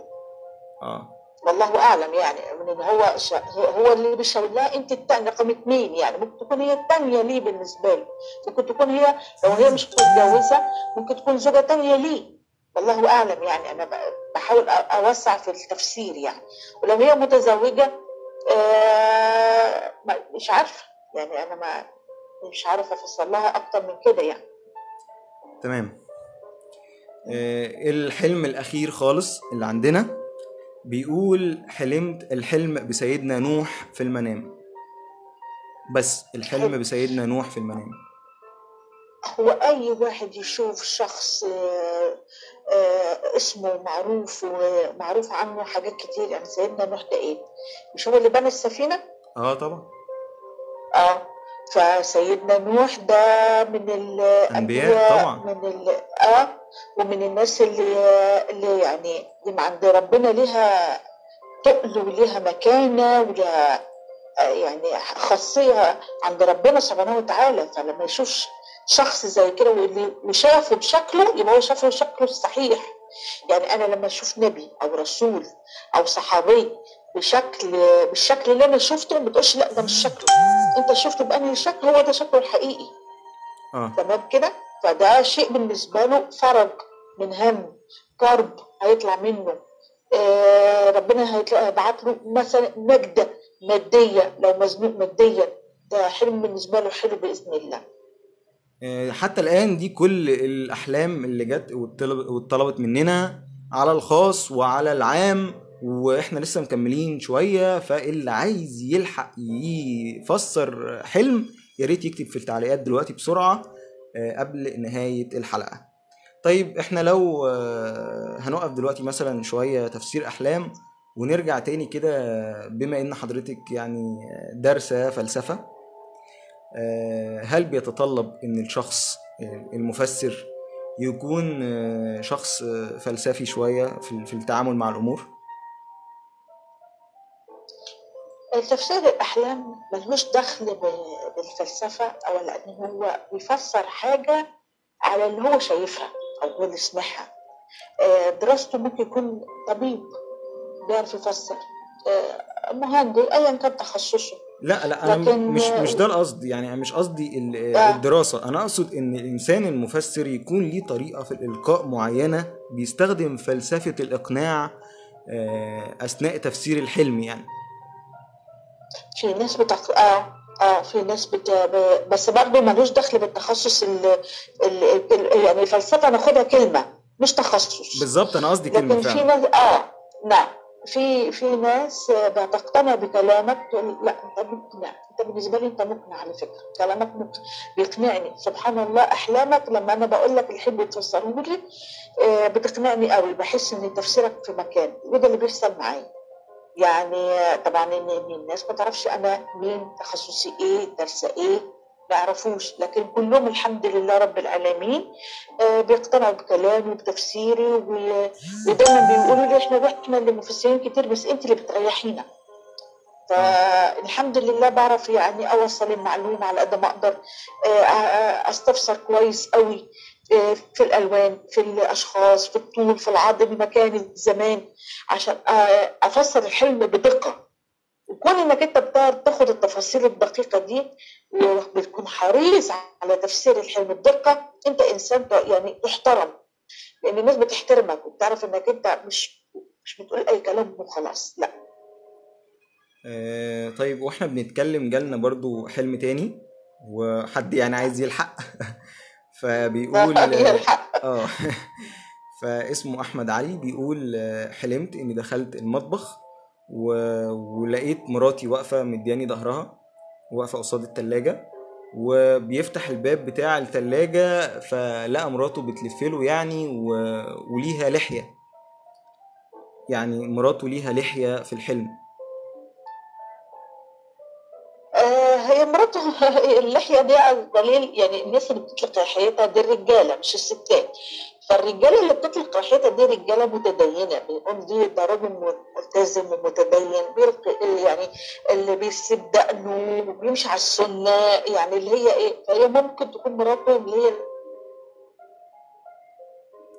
آه. والله أعلم يعني من هو شا... هو اللي بيشاور لها أنت الثانية رقم اثنين يعني؟ ممكن تكون هي الثانية ليه بالنسبة له. ممكن تكون هي لو هي مش متجوزة ممكن تكون زوجة ثانية ليه. والله أعلم يعني أنا بحاول أوسع في التفسير يعني. ولو هي متزوجة آه مش عارفة يعني أنا ما مش عارفة أفسر لها أكتر من كده يعني. تمام. آه، الحلم الأخير خالص اللي عندنا بيقول حلمت الحلم بسيدنا نوح في المنام. بس الحلم بسيدنا نوح في المنام. هو أي واحد يشوف شخص آه، آه، اسمه معروف ومعروف عنه حاجات كتير يعني سيدنا نوح ده إيه؟ مش هو اللي بنى السفينة؟ آه طبعا. آه. فسيدنا نوح ده من الأنبياء طبعا. من ال... آه ومن الناس اللي اللي يعني اللي عند ربنا ليها تقل وليها مكانة ولها آه، يعني خاصية عند ربنا سبحانه وتعالى فلما يشوف شخص زي كده واللي وشافه بشكله يبقى هو شافه شكله الصحيح يعني أنا لما أشوف نبي أو رسول أو صحابي بشكل بالشكل اللي أنا شفته ما بتقولش لأ ده مش شكله. أنت شفته بأنهي شكل؟ هو ده شكله الحقيقي. آه. تمام كده؟ فده شيء بالنسبة له فرج من هم كرب هيطلع منه. آه ربنا هيبعت له مثلا نجده مادية لو مزنوق ماديا. ده حلم بالنسبة له حلو بإذن الله. آه، حتى الآن دي كل الأحلام اللي جت واتطلبت مننا على الخاص وعلى العام وإحنا لسه مكملين شوية فاللي عايز يلحق يفسر حلم يا ريت يكتب في التعليقات دلوقتي بسرعة آه، قبل نهاية الحلقة طيب إحنا لو آه، هنقف دلوقتي مثلا شوية تفسير أحلام ونرجع تاني كده بما إن حضرتك يعني دارسة فلسفة آه، هل بيتطلب إن الشخص آه، المفسر يكون آه، شخص آه، فلسفي شوية في التعامل مع الأمور؟ تفسير الأحلام ملوش دخل بالفلسفة أو لأن هو بيفسر حاجة على اللي هو شايفها أو هو اللي سمعها. آه، دراسته ممكن يكون طبيب بيعرف يفسر. آه، مهندس أيا كان تخصصه. لا لا أنا لكن- مش مش ده القصد. يعني مش قصدي ال- آه. الدراسة. أنا أقصد إن الإنسان المفسر يكون ليه طريقة في الإلقاء معينة بيستخدم فلسفة الإقناع آه، أثناء تفسير الحلم يعني. في ناس بتعرف آه آه في ناس بت... ب... بس برضه ملوش دخل بالتخصص ال... ال... ال... يعني الفلسفة ناخدها كلمة مش تخصص. بالظبط أنا قصدي كلمة لكن في فعلا. ناس آه نعم في في ناس بتقتنع بكلامك تقول لا أنت مقنع. أنت بالنسبة لي أنت مقنع على فكرة. كلامك مقنع. بيقنعني. سبحان الله أحلامك لما أنا بقول لك الحلم تفسره لي آه، بتقنعني قوي بحس إن تفسيرك في مكان. وده اللي بيحصل معايا. يعني طبعا الناس ما تعرفش أنا مين تخصصي إيه دارسه إيه ما يعرفوش لكن كلهم الحمد لله رب العالمين آه، بيقتنعوا بكلامي وبتفسيري و- ودايما بيقولوا لي إحنا إحنا اللي مفسرين كتير بس أنت اللي بتريحينا. فالحمد لله بعرف يعني أوصل المعلومة على قد ما أقدر آه، آه، أستفسر كويس قوي. في الألوان في الأشخاص في الطول في العرض المكان الزمان عشان آه، أفسر الحلم بدقة. وكون إنك أنت بتعرف تاخد التفاصيل الدقيقة دي وبتكون حريص على تفسير الحلم بدقة. أنت إنسان يعني تحترم لأن الناس بتحترمك وبتعرف إنك أنت مش مش بتقول أي كلام وخلاص لأ. آه، طيب وإحنا بنتكلم جالنا برضو حلم تاني وحد يعني عايز يلحق. فبيقول. آه. فاسمه أحمد علي بيقول آه، حلمت إني دخلت المطبخ و... ولقيت مراتي واقفة مدياني ظهرها واقفة قصاد التلاجة وبيفتح الباب بتاع التلاجة فلقى مراته بتلفله يعني و... وليها لحية. يعني مراته ليها لحية في الحلم. هي مراته اللحية دي دليل يعني الناس اللي بتطلق لحيتها دي الرجاله مش الستات. فالرجالة اللي بتطلق لحيتها دي رجالة متدينة بنقول دي ده راجل ملتزم ومتدين بيلقي يعني اللي بيسيب دقنه وبيمشي على السنة يعني اللي هي إيه فهي ممكن تكون مراته اللي هي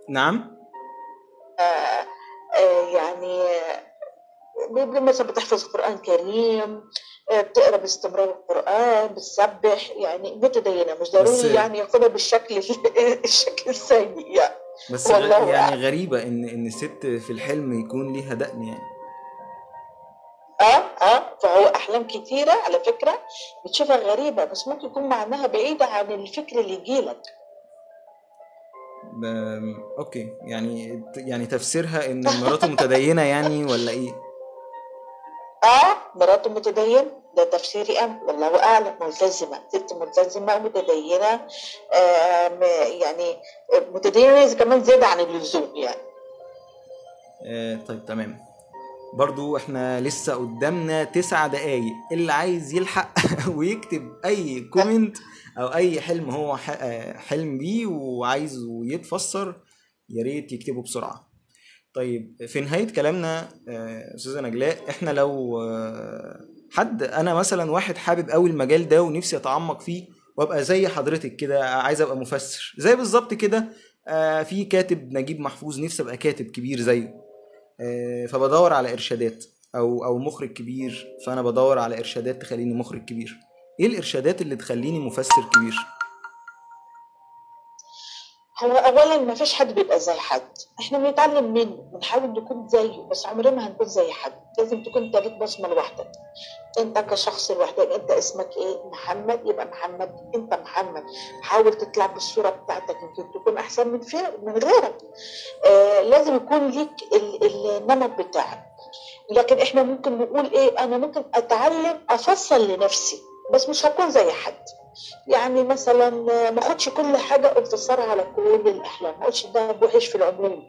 نعم؟ آه آه يعني بيبقى مثلا بتحفظ قرآن كريم آه، بتقرأ باستمرار القرآن بتسبح يعني متدينة مش ضروري يعني ياخدها بالشكل الشكل السيء يعني بس. والله يعني أعلم. غريبة إن إن الست في الحلم يكون ليها دقن يعني آه آه فهو أحلام كتيرة على فكرة بتشوفها غريبة بس ممكن يكون معناها بعيدة عن الفكر اللي يجيلك. أوكي يعني يعني تفسيرها إن مراته متدينة يعني ولا إيه مراته متدين ده تفسيري أنا والله أعلم ملتزمة ست متدينه آه م- يعني متدينة كمان زيادة عن اللزوم يعني. آه طيب تمام. برضو إحنا لسه قدامنا تسع دقايق. اللي عايز يلحق ويكتب أي comment أو أي حلم هو آه، حلم بيه وعايزه يتفسر يا ريت يكتبه بسرعة. طيب في نهاية كلامنا آه، أستاذة نجلاء إحنا لو آه، حد أنا مثلا واحد حابب قوي المجال ده ونفسي أتعمق فيه وأبقى زي حضرتك كده عايز أبقى مفسر. زي بالظبط كده آه، في كاتب نجيب محفوظ نفسي أبقى كاتب كبير زيه. فبدور على إرشادات. أو أو مخرج كبير فأنا بدور على إرشادات تخليني مخرج كبير. إيه الإرشادات اللي تخليني مفسر كبير؟ هو اولا ما فيش حد بيبقى زي حد. إحنا بنتعلم منه بنحاول نكون زيه بس عمرنا ما هنكون زي حد. لازم تكون أنت ليك بصمة لوحدك. أنت كشخص لوحدك أنت اسمك إيه؟ محمد. يبقى محمد أنت محمد. حاول تطلع بالصورة بتاعتك يمكن تكون أحسن من من غيرك. آه لازم يكون ليك ال- النمط بتاعك. لكن إحنا ممكن نقول إيه؟ أنا ممكن أتعلم أفصل لنفسي. بس مش هكون زي حد. يعني مثلا ما أخدش كل حاجة اقتصرها على كل الأحلام ما أقولش ده وحش في العموم.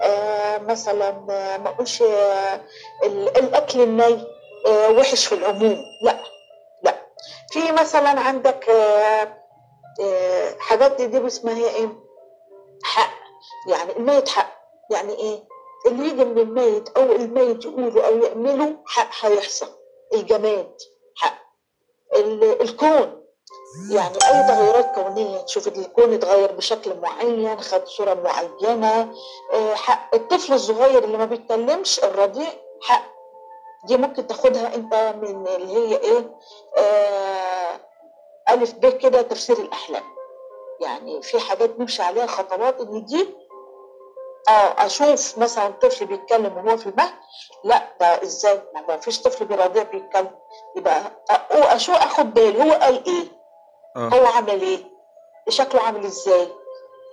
آه مثلا ما أقولش آه ال- الأكل الني آه وحش في العموم. لا لا. في مثلا عندك آه آه حاجات دي اسمها إيه؟ حق. يعني الميت حق. يعني إيه؟ اللي يجي من الميت أو الميت يقوله أو يعمله حق هيحصل. الجماد حق. الكون. يعني أي تغيرات كونية تشوف الكون اتغير بشكل معين خد صورة معينة. آه، حق الطفل الصغير اللي ما بيتكلمش الرضيع حق. دي ممكن تاخدها أنت من اللي هي إيه؟ آه ألف ب كده تفسير الأحلام. يعني في حاجات نمشي عليها خطوات إن دي أشوف مثلا طفل بيتكلم وهو في المهد لا ده إزاي؟ ما فيش طفل برضيع بيتكلم. يبقى أشوف أخد بالي هو قال إيه؟ آه. هو عمل إيه؟ شكله عامل إزاي؟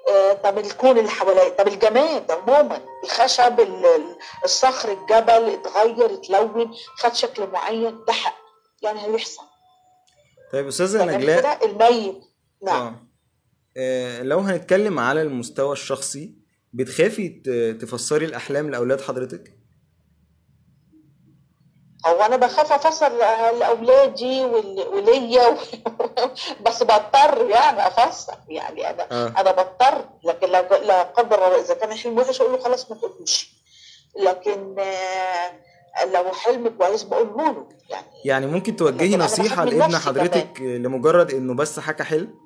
آه طب الكون اللي حواليه طب الجماد عموما الخشب ال- ال- الصخر الجبل اتغير اتلون خد شكل معين ده حق. يعني هيحصل. طيب أستاذة تمام نجلاء. الميت. نعم. آه. آه، لو هنتكلم على المستوى الشخصي بتخافي تفسري الأحلام لأولاد حضرتك؟ هو أنا بخاف أفسر لاولادي وليا. بس بضطر يعني أفسر يعني أنا آه. أنا بضطر لكن لا لا قدر إذا كان حلم وحش أقول له خلاص ما تقولوش لكن آه، لو حلم كويس بقوله له يعني يعني ممكن توجهي من لابن حضرتك لمجرد إنه بس حكى حلم؟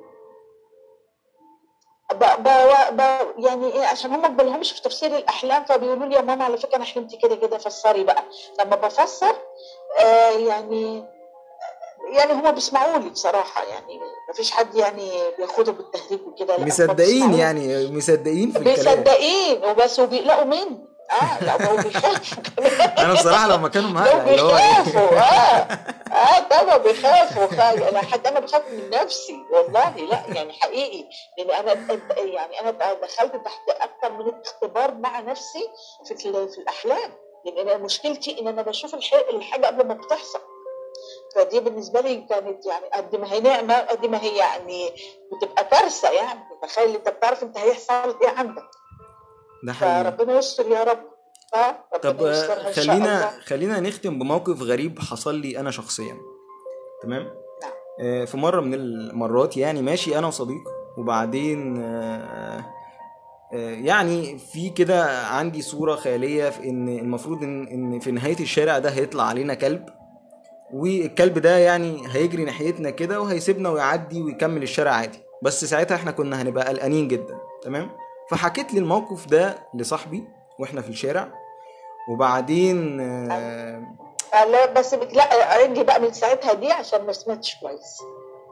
يعني إيه عشان هم ما بيلهمش في تفسير الأحلام فبيقولوا لي يا ماما على فكرة أنا حلمت كده كده فسري بقى. لما بفسر آه يعني يعني هم بيسمعوا لي بصراحة يعني ما فيش حد يعني بياخده بالتهريج وكده مصدقين. يعني مصدقين في الكلام. مصدقين وبس وبيقلقوا مني. آه لا هو بيخافوا أنا بصراحة لو مكانهم لو هقلق اللي هو إيه؟ بيخافوا آه آه طبعا بيخاف وخاف أنا حتى أنا بخاف من نفسي والله لا يعني حقيقي. لأن أنا يعني أنا دخلت تحت أكثر من اختبار مع نفسي في في الأحلام. لأن أنا مشكلتي إن أنا بشوف الح- الحاجة قبل ما بتحصل. فدي بالنسبة لي كانت يعني قد ما هي نعمة قد ما هي يعني بتبقى كارثة يعني. تخيل أنت بتعرف أنت هيحصل إيه عندك. ده حقيقي. فربنا يستر يا رب. طب آه، شاء خلينا خلينا نختم بموقف غريب حصل لي أنا شخصيا. تمام؟ نعم. آه، في مرة من المرات يعني ماشي أنا وصديق وبعدين آه، يعني في كده عندي صورة خيالية في إن المفروض إن إن في نهاية الشارع ده هيطلع علينا كلب والكلب ده يعني هيجري ناحيتنا كده وهيسيبنا ويعدي ويكمل الشارع عادي. بس ساعتها إحنا كنا هنبقى قلقانين جدا. تمام؟ فحكيت لي الموقف ده لصاحبي وإحنا في الشارع وبعدين آه، آه، لا بس لا عيد لي بقى من ساعتها دي عشان ما سمعتش كويس.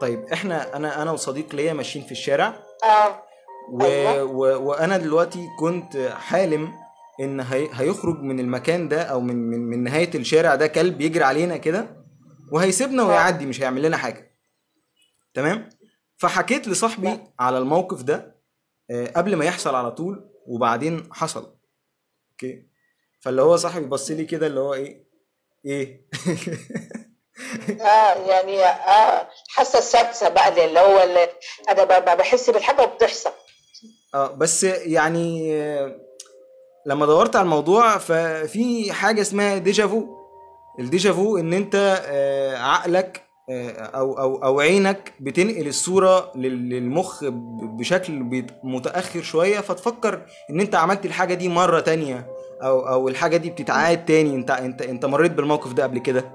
طيب إحنا أنا أنا وصديق ليا ماشيين في الشارع. آه. و... أيوة. و... وأنا دلوقتي كنت حالم ان هي... هيخرج من المكان ده أو من من, من نهاية الشارع ده كلب يجري علينا كده وهيسيبنا ويعدي مش هيعمل لنا حاجة. تمام؟ فحكيت لصاحبي على الموقف ده آه، قبل ما يحصل على طول وبعدين حصل. okay؟ فاللي هو صاحبي بص لي كده اللي هو إيه؟ إيه؟ آه يعني آه حاسة السادسه بقى اللي هو اللي أنا بحس بالحاجة وبتحصل. آه بس يعني آه، لما دورت على الموضوع ففي حاجة اسمها déjà vu ال déjà vu إن أنت آه، عقلك آه، أو أو أو عينك بتنقل الصورة لل- للمخ بشكل متأخر شوية فتفكر إن أنت عملت الحاجة دي مرة تانية أو أو الحاجة دي بتتعاد تاني انت انت أنت مريت بالموقف ده قبل كده.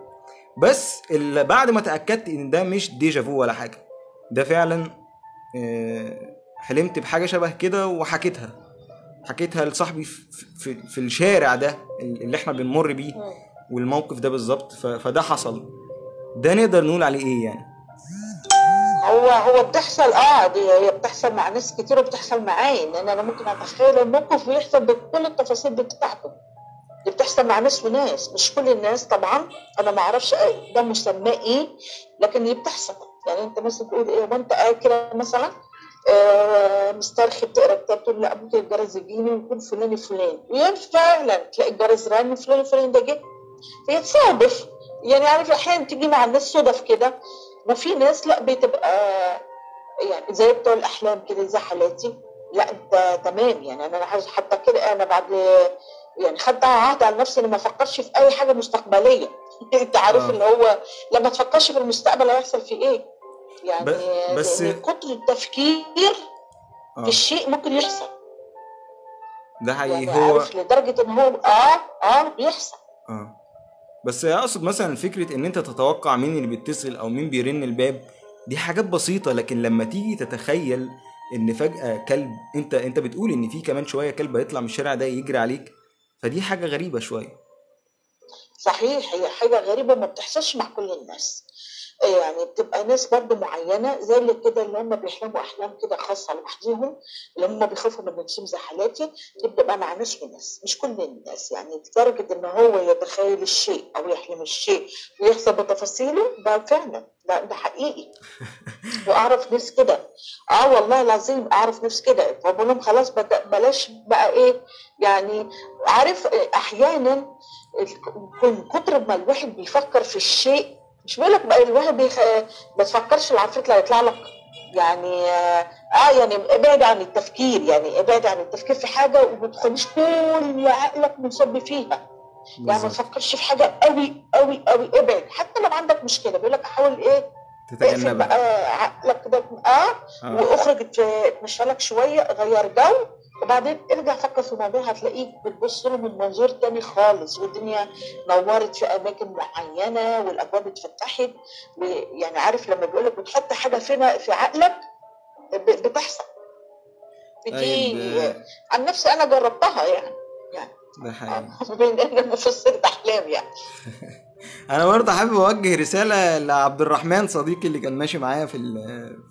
بس بعد ما تأكدت إن ده مش ديجافو ولا حاجة ده فعلا آه، حلمت بحاجة شبه كده وحكيتها. حكيتها لصاحبي في, في, في الشارع ده اللي إحنا بنمر بيه والموقف ده بالظبط فده حصل. ده نقدر نقول عليه إيه يعني؟ هو هو بتحصل آه دي هي بتحصل مع ناس كتير وبتحصل معايا ان أنا ممكن أتخيل الموقف ويحصل بكل التفاصيل بتاعته. دي بتحصل مع ناس وناس مش كل الناس طبعا أنا ما أعرفش ده مسماه إيه لكن هي بتحصل. يعني أنت مثلا تقول إيه وانت كده مثلا آه مسترخي بتقرا كتاب تقول لا ممكن الجرس يجيني ويكون فلان فلان ويمشي فعلا تلاقي الجرس رن فلان فلان ده جه. هي تصادف يعني عارف أحيانا تيجي مع الناس صدف كده وفي ناس لأ بتبقى يعني زي بتوع الأحلام كده زي حالاتي لأ أنت تمام. يعني أنا حتى كده أنا بعد يعني خدت عهد على نفسي إني ما أفكرش في أي حاجة مستقبلية. أنت عارف آه. اللي هو لما تفكرش في المستقبل هيحصل فيه إيه؟ يعني بس- لأن كتر التفكير آه. في الشيء ممكن يحصل. ده حقيقي. يعني هو عارف لدرجة إن هو آه آه بيحصل. آه. بس أقصد مثلا فكرة إن أنت تتوقع مين اللي بيتصل أو مين بيرن الباب دي حاجات بسيطة. لكن لما تيجي تتخيل إن فجأة كلب أنت أنت بتقول إن في كمان شوية كلب هيطلع من الشارع ده يجري عليك فدي حاجة غريبة شوية. صحيح هي حاجة غريبة ما بتحصلش مع كل الناس. يعني بتبقى ناس برضو معينة زي اللي كده اللي هم بيحلموا أحلام كده خاصة لوحديهم اللي هم بيخافوا من نفسهم زي حالاتي دي بتبقى مع ناس وناس مش كل الناس. يعني لدرجة إن هو يتخيل الشيء أو يحلم الشيء ويحصل بتفاصيله ده فعلا ده, ده حقيقي. وأعرف ناس كده. آه والله العظيم أعرف ناس كده. فبقول لهم خلاص بلاش بقى إيه يعني عارف أحيانا من كتر ما الواحد بيفكر في الشيء مش بقول لك بقى الواحد بيخ... ما تفكرش العفريت اللي هيطلع لك يعني آه آه، يعني ابعد عن التفكير يعني ابعد عن التفكير في حاجة وما تخليش كل عقلك منصب فيها يعني ما. تفكرش في حاجة قوي قوي قوي ابعد حتى لو عندك مشكلة بيقول لك حاول إيه تتجنبها عقلك كده آه آه. واخرج ات- اتمشى لك شوية غير جو وبعدين ارجع فكر في الموضوع هتلاقيك بتبص له من منظور تاني خالص والدنيا نورت في أماكن معينة والأبواب اتفتحت. ويعني عارف لما بيقول لك بتحط حاجة فينا في عقلك بتحصل. طيب دي آه، عن نفسي أنا جربتها يعني. يعني ده حقيقي. بين ان مفسرة أحلام يعني. أنا برضه حابب أوجه رسالة لعبد الرحمن صديقي اللي كان ماشي معايا في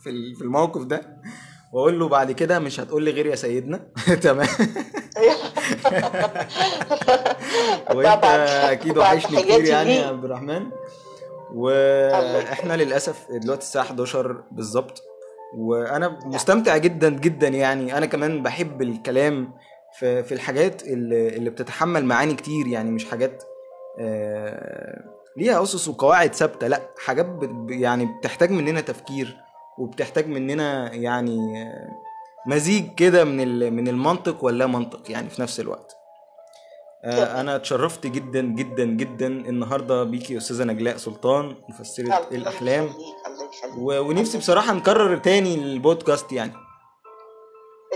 في الموقف ده. واقول له بعد كده مش هتقول لي غير يا سيدنا. تمام. وانت. أكيد وحشني كتير يعني. يا عبد الرحمن. وإحنا للأسف دلوقتي الساعة 11 بالظبط. وأنا مستمتع جدا جدا يعني. أنا كمان بحب الكلام في في الحاجات اللي, اللي بتتحمل معاني كتير يعني. مش حاجات آه، ليها أسس وقواعد ثابتة. لأ حاجات يعني بتحتاج مننا تفكير. وبتحتاج مننا يعني مزيج كده من من المنطق واللا منطق يعني في نفس الوقت. آه، أنا اتشرفت جدا جدا جدا النهارده بيكي أستاذة نجلاء سلطان مفسرة الأحلام. ونفسي بصراحة نكرر تاني البودكاست يعني.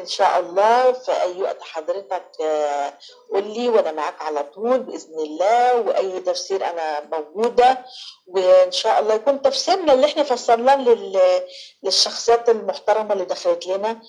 إن شاء الله في أي وقت حضرتك آه، قول لي وأنا معاك على طول بإذن الله وأي تفسير أنا موجودة. وإن شاء الله يكون تفسيرنا اللي إحنا فسرناه لل- للشخصيات المحترمة اللي دخلت لنا.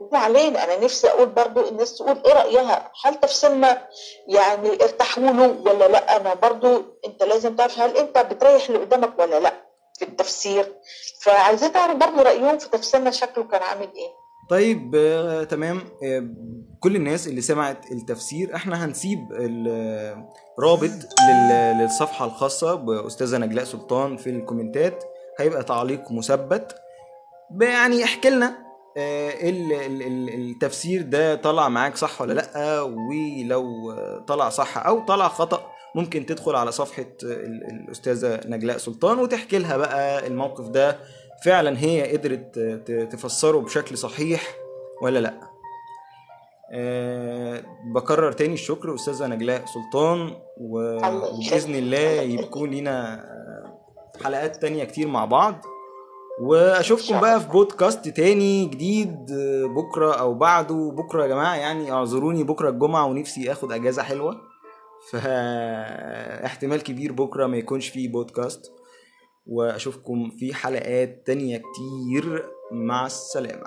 وعلينا أنا نفسي أقول برضو الناس تقول إيه رأيها؟ هل تفسيرنا يعني ارتاحوا له ولا لأ؟ أنا برضو أنت لازم تعرف هل أنت بتريح اللي قدامك ولا لأ. في التفسير. فعايزين تعرف برضو رأيهم في تفسيرنا شكله كان عامل إيه. طيب آه، تمام. آه، كل الناس اللي سمعت التفسير إحنا هنسيب الرابط لل- للصفحة الخاصة بأستاذة نجلاء سلطان في الكومنتات. هيبقى تعليق مثبت. يعني احكي لنا آه، ال- ال- ال- التفسير ده طلع معاك صح ولا لأ؟ ولو طلع صح أو طلع خطأ ممكن تدخل على صفحة ال- الأستاذة نجلاء سلطان وتحكي لها بقى الموقف ده فعلا هي قدرت تفسره بشكل صحيح ولا لأ. أه بكرر تاني الشكر أستاذة نجلاء سلطان و- الله وبإذن يخليك. الله الله يكون لينا آه، حلقات تانية كتير مع بعض. وأشوفكم بقى في بودكاست تاني جديد آه، بكرة أو بعده. بكرة يا جماعة يعني اعذروني بكرة الجمعة ونفسي آخد أجازة حلوة. فاحتمال كبير بكرة ما يكونش فيه بودكاست وأشوفكم في حلقات تانية كتير. مع السلامة.